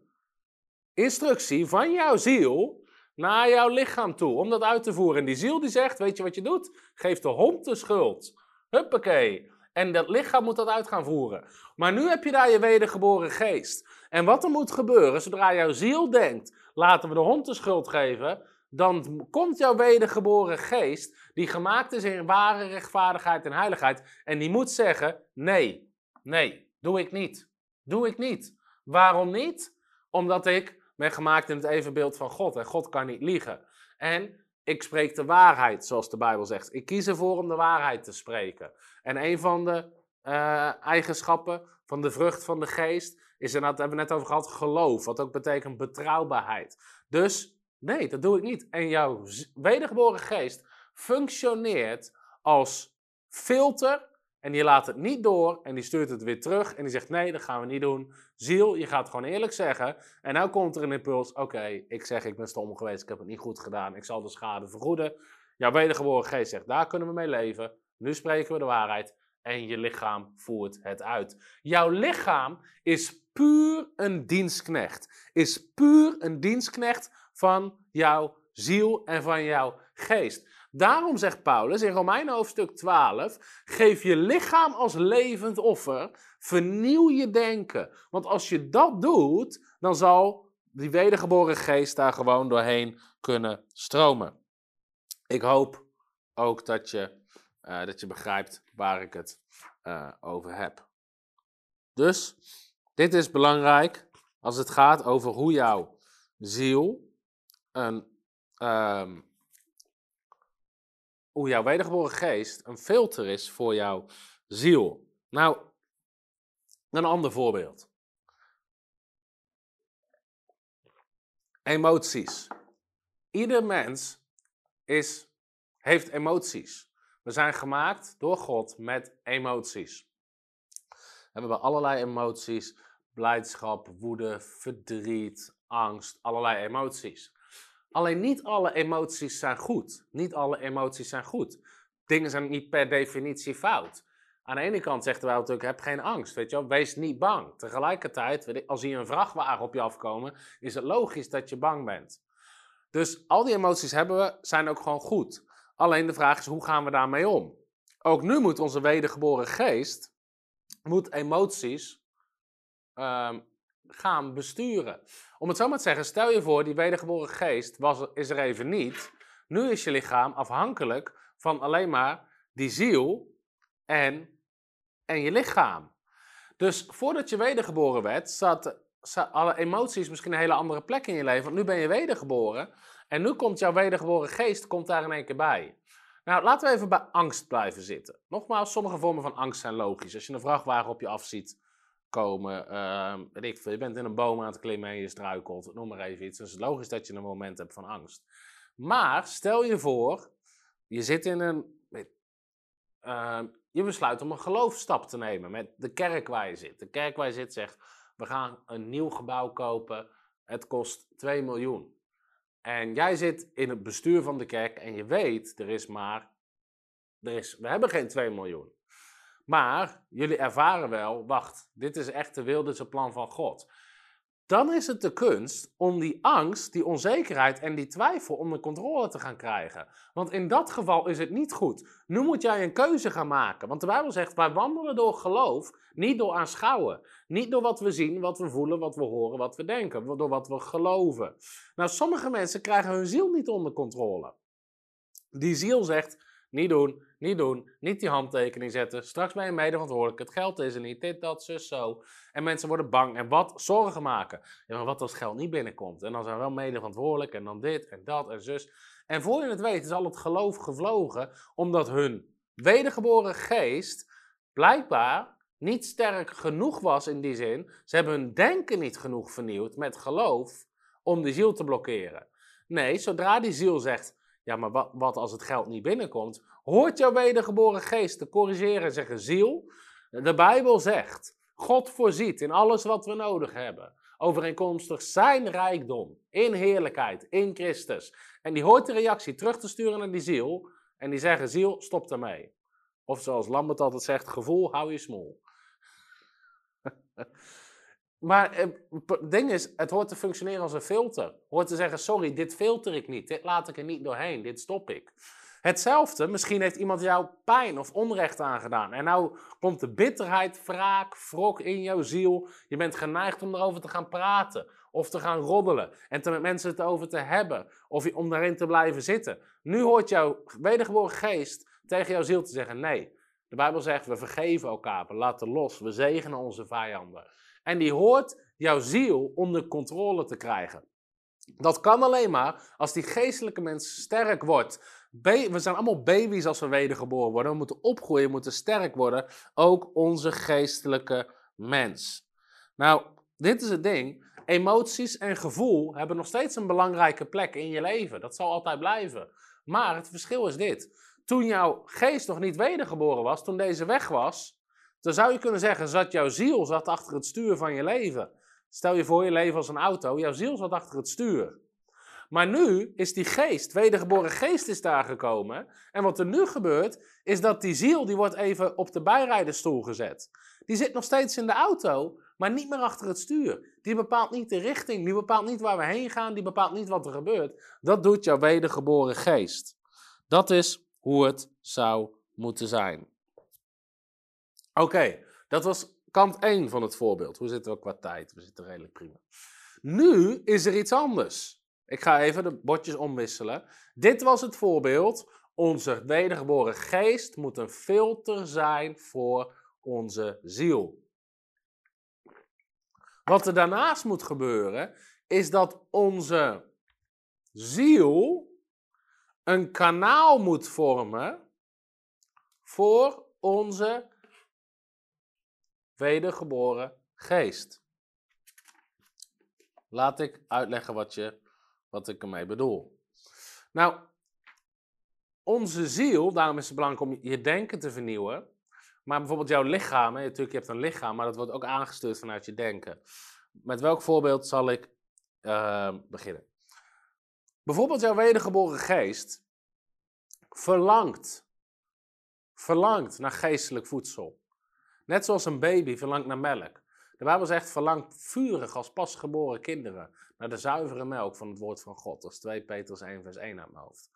instructie van jouw ziel naar jouw lichaam toe om dat uit te voeren. En die ziel die zegt, weet je wat je doet? Geef de hond de schuld. Huppakee. En dat lichaam moet dat uit gaan voeren. Maar nu heb je daar je wedergeboren geest. En wat er moet gebeuren, zodra jouw ziel denkt, laten we de hond de schuld geven, dan komt jouw wedergeboren geest, die gemaakt is in ware rechtvaardigheid en heiligheid, en die moet zeggen, nee, nee, doe ik niet. Doe ik niet. Waarom niet? Omdat ik ben gemaakt in het evenbeeld van God en God kan niet liegen. En ik spreek de waarheid, zoals de Bijbel zegt. Ik kies ervoor om de waarheid te spreken. En een van de uh, eigenschappen van de vrucht van de geest is, en dat hebben we net over gehad, geloof. Wat ook betekent betrouwbaarheid. Dus nee, dat doe ik niet. En jouw wedergeboren geest functioneert als filter. En die laat het niet door en die stuurt het weer terug en die zegt nee, dat gaan we niet doen. Ziel, je gaat gewoon eerlijk zeggen. En nu komt er een impuls, oké, ik zeg ik ben stom geweest, ik heb het niet goed gedaan, ik zal de schade vergoeden. Jouw wedergeboren geest zegt, daar kunnen we mee leven. Nu spreken we de waarheid en je lichaam voert het uit. Jouw lichaam is puur een dienstknecht. Is puur een dienstknecht van jouw ziel en van jouw geest. Daarom zegt Paulus in Romeinen hoofdstuk 12: geef je lichaam als levend offer, vernieuw je denken. Want als je dat doet, dan zal die wedergeboren geest daar gewoon doorheen kunnen stromen. Ik hoop ook dat je, uh, dat je begrijpt waar ik het uh, over heb. Dus dit is belangrijk als het gaat over hoe jouw ziel een. Um, hoe jouw wedergeboren geest een filter is voor jouw ziel. Nou, een ander voorbeeld. Emoties. Ieder mens is, heeft emoties. We zijn gemaakt door God met emoties. We hebben allerlei emoties: blijdschap, woede, verdriet, angst, allerlei emoties. Alleen niet alle emoties zijn goed. Niet alle emoties zijn goed. Dingen zijn niet per definitie fout. Aan de ene kant zegt de natuurlijk, heb geen angst, weet je wel, wees niet bang. Tegelijkertijd, als hier een vrachtwagen op je afkomen, is het logisch dat je bang bent. Dus al die emoties hebben we, zijn ook gewoon goed. Alleen de vraag is, hoe gaan we daarmee om? Ook nu moet onze wedergeboren geest, moet emoties ehm, gaan besturen. Om het zo maar te zeggen, stel je voor, die wedergeboren geest was, is er even niet. Nu is je lichaam afhankelijk van alleen maar die ziel en, en je lichaam. Dus voordat je wedergeboren werd, zat, alle emoties misschien een hele andere plek in je leven. Want nu ben je wedergeboren en nu komt jouw wedergeboren geest komt daar in één keer bij. Nou, laten we even bij angst blijven zitten. Nogmaals, sommige vormen van angst zijn logisch. Als je een vrachtwagen op je afziet, komen. Veel, je bent in een boom aan het klimmen en je struikelt, noem maar even iets. Dus het is logisch dat je een moment hebt van angst. Maar stel je voor, je zit in een. Uh, je besluit om een geloofstap te nemen met de kerk waar je zit. De kerk waar je zit zegt: we gaan een nieuw gebouw kopen. Het kost 2 miljoen. En jij zit in het bestuur van de kerk en je weet, er is maar. Er is, we hebben geen 2 miljoen. Maar jullie ervaren wel, wacht, dit is echt de wilde plan van God. Dan is het de kunst om die angst, die onzekerheid en die twijfel onder controle te gaan krijgen. Want in dat geval is het niet goed. Nu moet jij een keuze gaan maken. Want de Bijbel zegt, wij wandelen door geloof, niet door aanschouwen. Niet door wat we zien, wat we voelen, wat we horen, wat we denken. Door wat we geloven. Nou, sommige mensen krijgen hun ziel niet onder controle. Die ziel zegt, niet doen, niet doen, niet die handtekening zetten. Straks ben je mede verantwoordelijk. Het geld is er niet, dit, dat, zus, zo. En mensen worden bang en wat? Zorgen maken. Ja, maar wat als geld niet binnenkomt? En dan zijn we wel mede verantwoordelijk en dan dit en dat en zus. En voor je het weet is al het geloof gevlogen, omdat hun wedergeboren geest blijkbaar niet sterk genoeg was in die zin. Ze hebben hun denken niet genoeg vernieuwd met geloof om die ziel te blokkeren. Nee, zodra die ziel zegt, ja, maar wat, wat als het geld niet binnenkomt? Hoort jouw wedergeboren geest te corrigeren en zeggen: Ziel, de Bijbel zegt: God voorziet in alles wat we nodig hebben. Overeenkomstig zijn rijkdom, in heerlijkheid, in Christus. En die hoort de reactie terug te sturen naar die ziel. En die zeggen: Ziel, stop ermee. Of zoals Lambert altijd zegt: gevoel, hou je smol. Maar eh, het ding is, het hoort te functioneren als een filter. Hoort te zeggen, sorry, dit filter ik niet. Dit laat ik er niet doorheen. Dit stop ik. Hetzelfde, misschien heeft iemand jou pijn of onrecht aangedaan. En nou komt de bitterheid, wraak, wrok in jouw ziel. Je bent geneigd om erover te gaan praten. Of te gaan roddelen. En te met mensen het over te hebben. Of om daarin te blijven zitten. Nu hoort jouw wedergeboren geest tegen jouw ziel te zeggen, nee. De Bijbel zegt, we vergeven elkaar, we laten los, we zegenen onze vijanden. En die hoort jouw ziel onder controle te krijgen. Dat kan alleen maar als die geestelijke mens sterk wordt. we zijn allemaal baby's als we wedergeboren worden. We moeten opgroeien, we moeten sterk worden. Ook onze geestelijke mens. Nou, dit is het ding. Emoties en gevoel hebben nog steeds een belangrijke plek in je leven. Dat zal altijd blijven. Maar het verschil is dit. Toen jouw geest nog niet wedergeboren was, toen deze weg was, dan zou je kunnen zeggen, zat jouw ziel zat achter het stuur van je leven. Stel je voor je leven als een auto, jouw ziel zat achter het stuur. Maar nu is die geest, wedergeboren geest is daar gekomen. En wat er nu gebeurt, is dat die ziel, die wordt even op de bijrijdersstoel gezet. Die zit nog steeds in de auto, maar niet meer achter het stuur. Die bepaalt niet de richting, die bepaalt niet waar we heen gaan, die bepaalt niet wat er gebeurt. Dat doet jouw wedergeboren geest. Dat is hoe het zou moeten zijn. Oké, dat was kant 1 van het voorbeeld. Hoe zitten we qua tijd? We zitten redelijk prima. Nu is er iets anders. Ik ga even de bordjes omwisselen. Dit was het voorbeeld. Onze wedergeboren geest moet een filter zijn voor onze ziel. Wat er daarnaast moet gebeuren, is dat onze ziel een kanaal moet vormen voor onze wedergeboren geest. Laat ik uitleggen wat, je, wat ik ermee bedoel. Nou, onze ziel, daarom is het belangrijk om je denken te vernieuwen. Maar bijvoorbeeld jouw lichaam, hè, natuurlijk, je hebt een lichaam, maar dat wordt ook aangestuurd vanuit je denken. Met welk voorbeeld zal ik uh, beginnen? Bijvoorbeeld jouw wedergeboren geest verlangt, verlangt naar geestelijk voedsel. Net zoals een baby verlangt naar melk. De Bijbel zegt verlangt vurig als pasgeboren kinderen naar de zuivere melk van het woord van God. Dat is 2 Petrus 1 vers 1 uit mijn hoofd.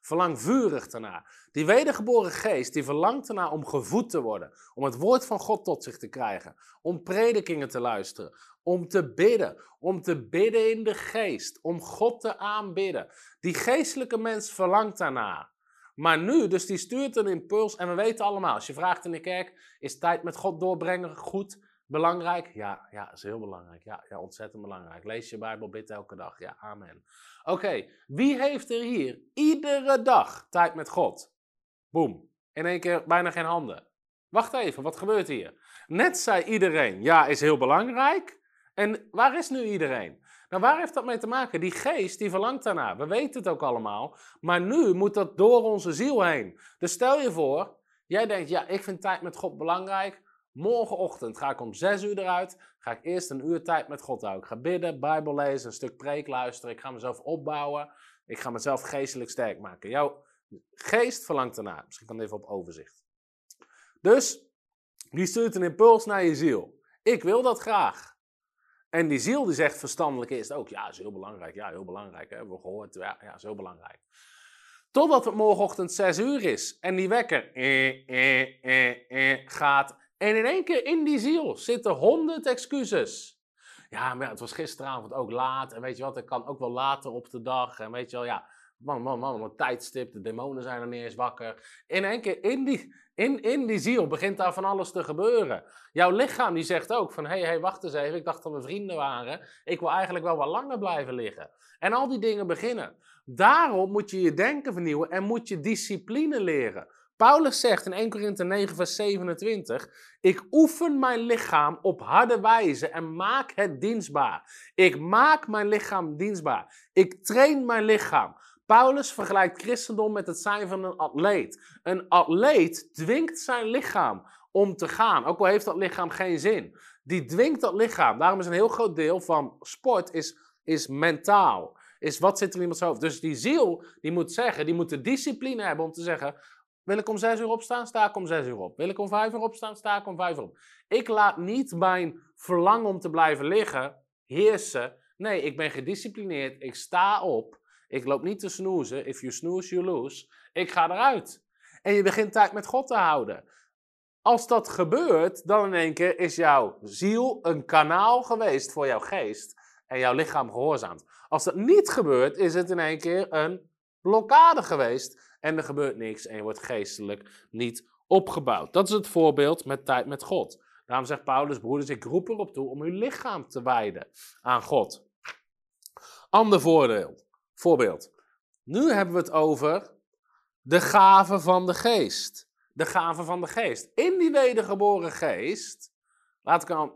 Verlang vurig daarna. Die wedergeboren geest, die verlangt ernaar om gevoed te worden. Om het woord van God tot zich te krijgen. Om predikingen te luisteren. Om te bidden. Om te bidden in de geest. Om God te aanbidden. Die geestelijke mens verlangt daarna. Maar nu, dus die stuurt een impuls. En we weten allemaal, als je vraagt in de kerk, is tijd met God doorbrengen goed? Belangrijk? Ja, ja, is heel belangrijk. Ja, ja, ontzettend belangrijk. Lees je Bijbel, bid elke dag. Ja, amen. Oké, wie heeft er hier iedere dag tijd met God? Boom. In één keer bijna geen handen. Wacht even, wat gebeurt hier? Net zei iedereen, ja, is heel belangrijk. En waar is nu iedereen? Nou, waar heeft dat mee te maken? Die geest, die verlangt daarna. We weten het ook allemaal. Maar nu moet dat door onze ziel heen. Dus stel je voor, jij denkt, ja, ik vind tijd met God belangrijk. Morgenochtend ga ik om zes uur eruit. Ga ik eerst een uur tijd met God houden. Ik ga bidden, Bijbel lezen, een stuk preek luisteren. Ik ga mezelf opbouwen. Ik ga mezelf geestelijk sterk maken. Jouw geest verlangt ernaar. Misschien kan even op overzicht. Dus, die stuurt een impuls naar je ziel. Ik wil dat graag. En die ziel die zegt verstandelijk is ook, ja, is heel belangrijk. Ja, heel belangrijk. Hè? We gehoord. Ja, ja, is heel belangrijk. Totdat het morgenochtend zes uur is en die wekker eh, eh, eh, eh, gaat en in één keer in die ziel zitten honderd excuses. Ja, maar het was gisteravond ook laat. En weet je wat, ik kan ook wel later op de dag. En weet je wel, ja, man, man, man, een tijdstip. De demonen zijn er niet eens wakker. In één keer in die, in, in die ziel begint daar van alles te gebeuren. Jouw lichaam die zegt ook van, hé, hey, hey, wacht eens even. Ik dacht dat we vrienden waren. Ik wil eigenlijk wel wat langer blijven liggen. En al die dingen beginnen. Daarom moet je je denken vernieuwen en moet je discipline leren. Paulus zegt in 1 Korinthe 9, vers 27: Ik oefen mijn lichaam op harde wijze en maak het dienstbaar. Ik maak mijn lichaam dienstbaar. Ik train mijn lichaam. Paulus vergelijkt christendom met het zijn van een atleet. Een atleet dwingt zijn lichaam om te gaan, ook al heeft dat lichaam geen zin. Die dwingt dat lichaam. Daarom is een heel groot deel van sport is, is mentaal. Is wat zit er in iemands hoofd. Dus die ziel, die moet zeggen, die moet de discipline hebben om te zeggen: wil ik om zes uur opstaan, sta ik om zes uur op. Wil ik om vijf uur opstaan, sta ik om vijf uur op. Ik laat niet mijn verlangen om te blijven liggen heersen. Nee, ik ben gedisciplineerd. Ik sta op. Ik loop niet te snoezen. If you snooze, you lose. Ik ga eruit. En je begint tijd met God te houden. Als dat gebeurt, dan in één keer is jouw ziel een kanaal geweest voor jouw geest. En jouw lichaam gehoorzaamd. Als dat niet gebeurt, is het in één keer een blokkade geweest en er gebeurt niks en je wordt geestelijk niet opgebouwd. Dat is het voorbeeld met tijd met God. Daarom zegt Paulus, broeders, ik roep erop toe om uw lichaam te wijden aan God. Ander voordeel, voorbeeld. Nu hebben we het over de gave van de geest. De gave van de geest. In die wedergeboren geest, laat ik aan,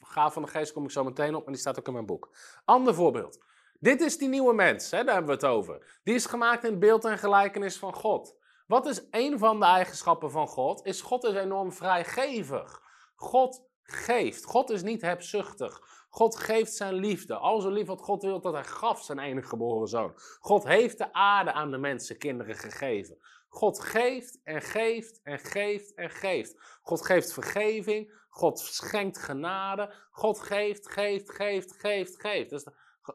gave van de geest kom ik zo meteen op, en die staat ook in mijn boek. Ander voorbeeld. Dit is die nieuwe mens, hè, daar hebben we het over. Die is gemaakt in beeld en gelijkenis van God. Wat is een van de eigenschappen van God? Is God is enorm vrijgevig. God geeft. God is niet hebzuchtig. God geeft zijn liefde. Al zo lief wat God wil dat hij gaf zijn enige geboren zoon. God heeft de aarde aan de mensen, kinderen gegeven. God geeft en geeft en geeft en geeft. God geeft vergeving. God schenkt genade. God geeft, geeft, geeft, geeft, geeft. Dus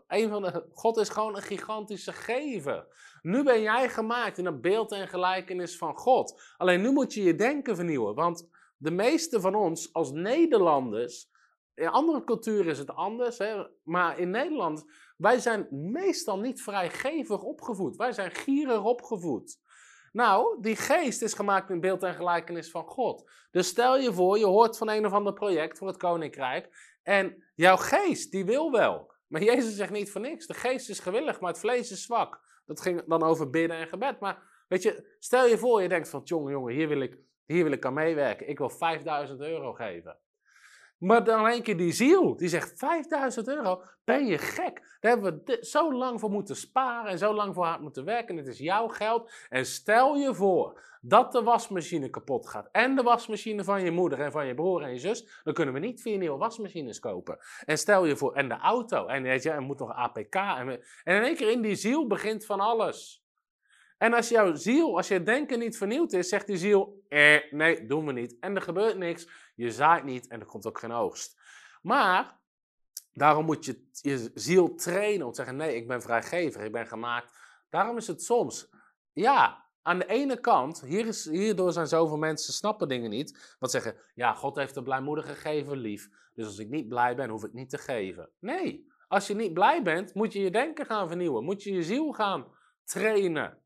een van de, God is gewoon een gigantische gever. Nu ben jij gemaakt in een beeld en gelijkenis van God. Alleen nu moet je je denken vernieuwen. Want de meeste van ons als Nederlanders. In andere culturen is het anders, hè, maar in Nederland, wij zijn meestal niet vrijgevig opgevoed. Wij zijn gierig opgevoed. Nou, die geest is gemaakt in beeld en gelijkenis van God. Dus stel je voor, je hoort van een of ander project voor het koninkrijk. En jouw geest, die wil wel. Maar Jezus zegt niet voor niks. De geest is gewillig, maar het vlees is zwak. Dat ging dan over bidden en gebed. Maar weet je, stel je voor, je denkt van, jongen, jongen, hier wil ik, hier wil ik aan meewerken. Ik wil 5000 euro geven. Maar dan een keer die ziel, die zegt 5000 euro, ben je gek? Daar hebben we zo lang voor moeten sparen en zo lang voor hard moeten werken. Het is jouw geld. En stel je voor dat de wasmachine kapot gaat. En de wasmachine van je moeder en van je broer en je zus. Dan kunnen we niet vier nieuwe wasmachines kopen. En stel je voor, en de auto. En weet je, er moet nog APK. En, en in één keer in die ziel begint van alles. En als jouw ziel, als je denken niet vernieuwd is, zegt die ziel, eh, nee, doen we niet. En er gebeurt niks, je zaait niet en er komt ook geen oogst. Maar, daarom moet je je ziel trainen om te zeggen, nee, ik ben vrijgever, ik ben gemaakt. Daarom is het soms, ja, aan de ene kant, hier is, hierdoor zijn zoveel mensen snappen dingen niet. Want zeggen, ja, God heeft de blijmoedige gegeven lief. Dus als ik niet blij ben, hoef ik niet te geven. Nee, als je niet blij bent, moet je je denken gaan vernieuwen. Moet je je ziel gaan trainen.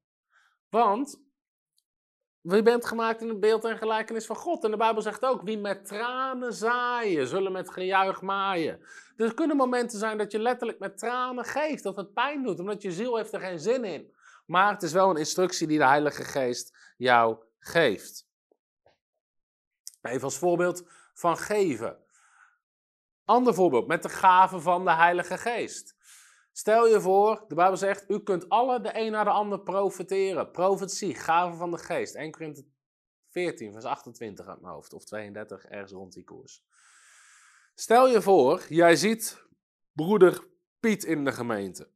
Want je bent gemaakt in het beeld en gelijkenis van God. En de Bijbel zegt ook, wie met tranen zaaien, zullen met gejuich maaien. Dus er kunnen momenten zijn dat je letterlijk met tranen geeft, dat het pijn doet, omdat je ziel heeft er geen zin in. Maar het is wel een instructie die de Heilige Geest jou geeft. Even als voorbeeld van geven. Ander voorbeeld met de gave van de Heilige Geest. Stel je voor, de Bijbel zegt, u kunt alle de een naar de ander profiteren. Profetie, gave van de geest. 1 Korinthe 14, vers 28 uit mijn hoofd. Of 32, ergens rond die koers. Stel je voor, jij ziet broeder Piet in de gemeente.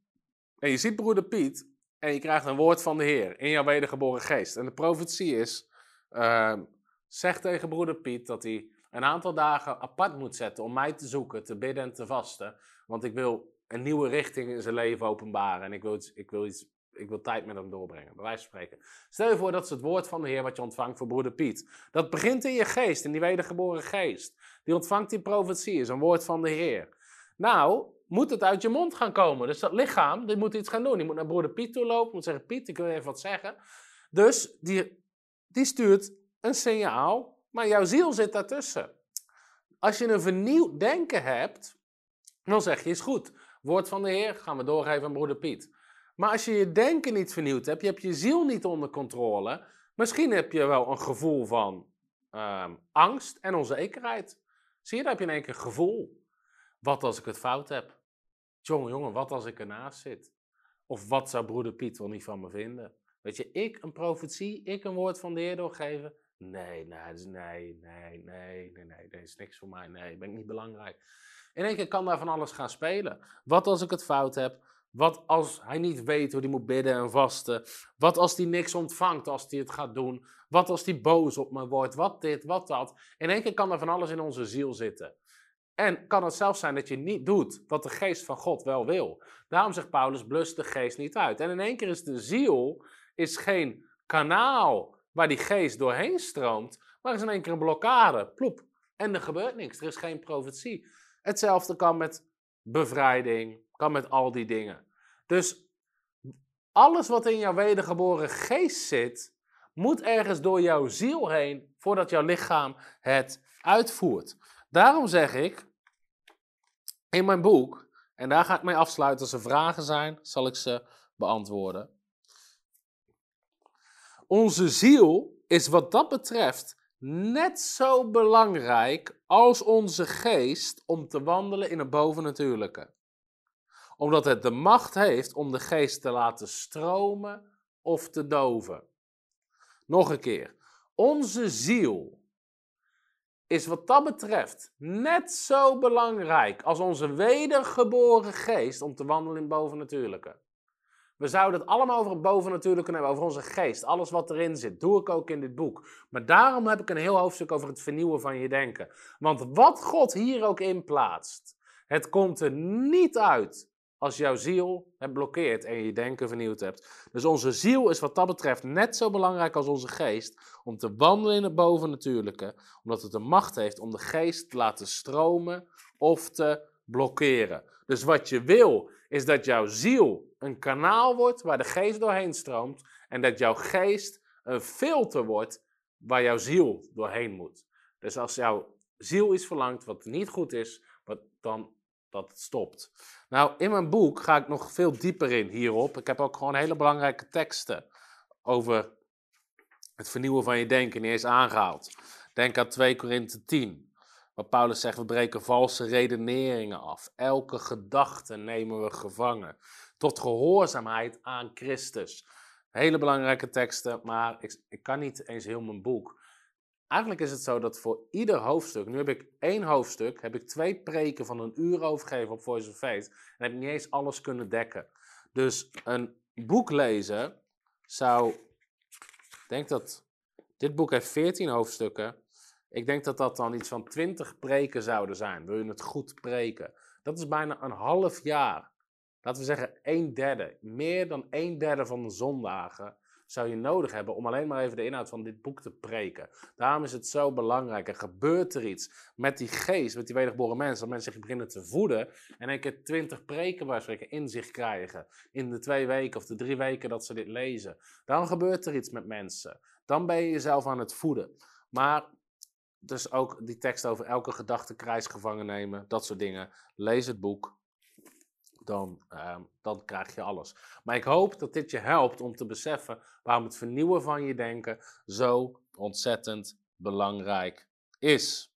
En je ziet broeder Piet en je krijgt een woord van de Heer in jouw wedergeboren geest. En de profetie is, uh, zeg tegen broeder Piet dat hij een aantal dagen apart moet zetten om mij te zoeken, te bidden en te vasten. Want ik wil een nieuwe richting in zijn leven openbaren. En ik wil, iets, ik wil, iets, ik wil tijd met hem doorbrengen, bij wijze van spreken. Stel je voor dat is het woord van de Heer wat je ontvangt voor broeder Piet. Dat begint in je geest, in die wedergeboren geest. Die ontvangt die profetie, is een woord van de Heer. Nou, moet het uit je mond gaan komen. Dus dat lichaam, die moet iets gaan doen. Die moet naar broeder Piet toe lopen, moet zeggen, Piet, ik wil even wat zeggen. Dus die, die stuurt een signaal, maar jouw ziel zit daartussen. Als je een vernieuwd denken hebt, dan zeg je, is goed. Woord van de Heer gaan we doorgeven aan broeder Piet. Maar als je je denken niet vernieuwd hebt, je hebt je ziel niet onder controle, misschien heb je wel een gevoel van ehm, angst en onzekerheid. Zie je, daar heb je in één keer gevoel. Wat als ik het fout heb? Jongen, jongen, wat als ik ernaast zit? Of wat zou broeder Piet wel niet van me vinden? Weet je, ik een profetie, ik een woord van de Heer doorgeven? Nee, nee, nee, nee, nee, nee, nee, dat is niks voor mij. Nee, ben ik niet belangrijk. In één keer kan daar van alles gaan spelen. Wat als ik het fout heb? Wat als hij niet weet hoe hij moet bidden en vasten? Wat als hij niks ontvangt als hij het gaat doen? Wat als hij boos op me wordt? Wat dit, wat dat? In één keer kan er van alles in onze ziel zitten. En kan het zelfs zijn dat je niet doet wat de geest van God wel wil. Daarom zegt Paulus, blus de geest niet uit. En in één keer is de ziel is geen kanaal waar die geest doorheen stroomt, maar is in één keer een blokkade. Ploep. En er gebeurt niks. Er is geen profetie. Hetzelfde kan met bevrijding, kan met al die dingen. Dus alles wat in jouw wedergeboren geest zit, moet ergens door jouw ziel heen voordat jouw lichaam het uitvoert. Daarom zeg ik in mijn boek, en daar ga ik mee afsluiten, als er vragen zijn, zal ik ze beantwoorden. Onze ziel is wat dat betreft net zo belangrijk als onze geest om te wandelen in het bovennatuurlijke. Omdat het de macht heeft om de geest te laten stromen of te doven. Nog een keer. Onze ziel is wat dat betreft net zo belangrijk als onze wedergeboren geest om te wandelen in bovennatuurlijke. We zouden het allemaal over het bovennatuurlijke hebben, over onze geest, alles wat erin zit. Doe ik ook in dit boek. Maar daarom heb ik een heel hoofdstuk over het vernieuwen van je denken. Want wat God hier ook in plaatst, het komt er niet uit als jouw ziel het blokkeert en je denken vernieuwd hebt. Dus onze ziel is wat dat betreft net zo belangrijk als onze geest om te wandelen in het bovennatuurlijke, omdat het de macht heeft om de geest te laten stromen of te blokkeren. Dus wat je wil is dat jouw ziel een kanaal wordt waar de geest doorheen stroomt en dat jouw geest een filter wordt waar jouw ziel doorheen moet. Dus als jouw ziel iets verlangt wat niet goed is, wat dan dat stopt. Nou, in mijn boek ga ik nog veel dieper in hierop. Ik heb ook gewoon hele belangrijke teksten over het vernieuwen van je denken niet eens aangehaald. Denk aan 2 Korinthe 10, Paulus zegt, we breken valse redeneringen af. Elke gedachte nemen we gevangen. Tot gehoorzaamheid aan Christus. Hele belangrijke teksten, maar ik, ik kan niet eens heel mijn boek Eigenlijk is het zo dat voor ieder hoofdstuk, nu heb ik één hoofdstuk, heb ik twee preken van een uur overgegeven op Voice of Faith. En heb ik niet eens alles kunnen dekken. Dus een boek lezen zou, ik denk dat, dit boek heeft 14 hoofdstukken. Ik denk dat dat dan iets van 20 preken zouden zijn. Wil je het goed preken? Dat is bijna een half jaar. Laten we zeggen een derde. Meer dan een derde van de zondagen zou je nodig hebben om alleen maar even de inhoud van dit boek te preken. Daarom is het zo belangrijk. Er gebeurt er iets met die geest, met die wedergeboren mensen, dat mensen zich beginnen te voeden en een keer twintig preken waar spreken in zich krijgen. In de twee weken of de drie weken dat ze dit lezen. Dan gebeurt er iets met mensen. Dan ben je jezelf aan het voeden. Maar dus ook die tekst over elke gedachte krijgsgevangen nemen, dat soort dingen. Lees het boek, dan, ehm, dan krijg je alles. Maar ik hoop dat dit je helpt om te beseffen waarom het vernieuwen van je denken zo ontzettend belangrijk is.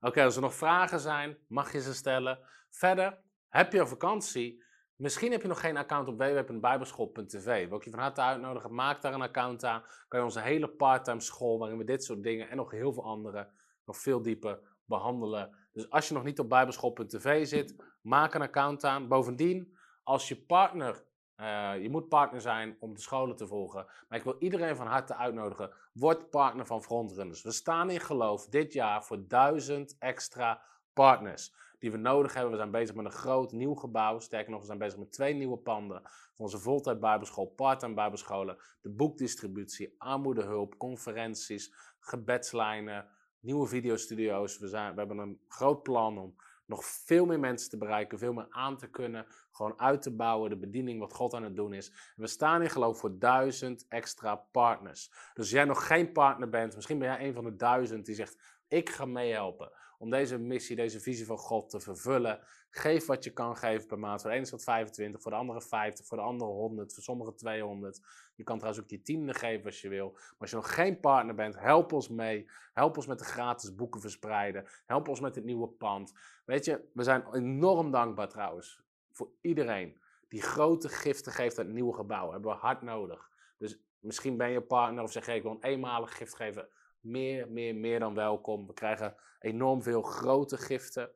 Oké, als er nog vragen zijn, mag je ze stellen. Verder, heb je een vakantie? Misschien heb je nog geen account op www.bijbelschool.tv. Wil ik je van harte uitnodigen, maak daar een account aan. Kan je onze hele parttime school, waarin we dit soort dingen en nog heel veel andere, nog veel dieper behandelen. Dus als je nog niet op bijbelschool.tv zit, maak een account aan. Bovendien, als je partner, uh, je moet partner zijn om de scholen te volgen. Maar ik wil iedereen van harte uitnodigen, word partner van Frontrunners. We staan in geloof dit jaar voor duizend extra partners die we nodig hebben. We zijn bezig met een groot nieuw gebouw. Sterker nog, we zijn bezig met twee nieuwe panden. Voor onze voltijd bijbelschool, part-time bijbelscholen, de boekdistributie, armoedehulp, conferenties, gebedslijnen, nieuwe videostudio's. We, zijn, we hebben een groot plan om nog veel meer mensen te bereiken, veel meer aan te kunnen, gewoon uit te bouwen, de bediening wat God aan het doen is. we staan in geloof voor duizend extra partners. Dus als jij nog geen partner bent, misschien ben jij een van de duizend die zegt, ik ga meehelpen om deze missie, deze visie van God te vervullen. Geef wat je kan geven per maand. Voor de ene is dat 25, voor de andere 50, voor de andere 100, voor sommigen 200. Je kan trouwens ook je tiende geven als je wil. Maar als je nog geen partner bent, help ons mee. Help ons met de gratis boeken verspreiden. Help ons met het nieuwe pand. Weet je, we zijn enorm dankbaar trouwens voor iedereen die grote giften geeft aan het nieuwe gebouw. hebben we hard nodig. Dus misschien ben je partner of zeg je ik wil een eenmalig gift geven meer, meer, meer dan welkom. We krijgen enorm veel grote giften.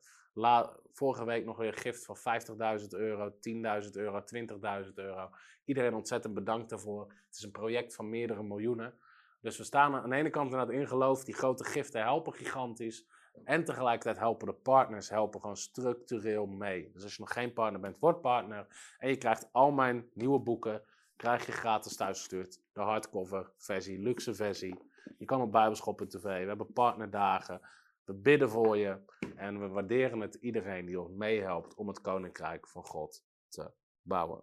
Vorige week nog weer een gift van 50.000 euro, 10.000 euro, 20.000 euro. Iedereen ontzettend bedankt daarvoor. Het is een project van meerdere miljoenen. Dus we staan aan de ene kant in geloof. Die grote giften helpen gigantisch. En tegelijkertijd helpen de partners helpen gewoon structureel mee. Dus als je nog geen partner bent, word partner. En je krijgt al mijn nieuwe boeken krijg je gratis thuisgestuurd. De hardcover versie, luxe versie. Je kan op Bijbelschool.tv. We hebben partnerdagen. We bidden voor je. En we waarderen het iedereen die ons meehelpt om het koninkrijk van God te bouwen.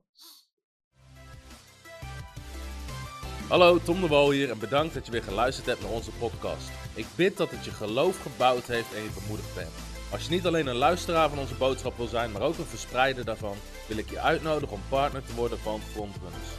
Hallo, Tom de Wol hier en bedankt dat je weer geluisterd hebt naar onze podcast. Ik bid dat het je geloof gebouwd heeft en je bemoedigd bent. Als je niet alleen een luisteraar van onze boodschap wil zijn, maar ook een verspreider daarvan, wil ik je uitnodigen om partner te worden van Frontrunners.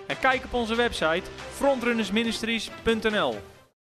en kijk op onze website frontrunnersministries.nl.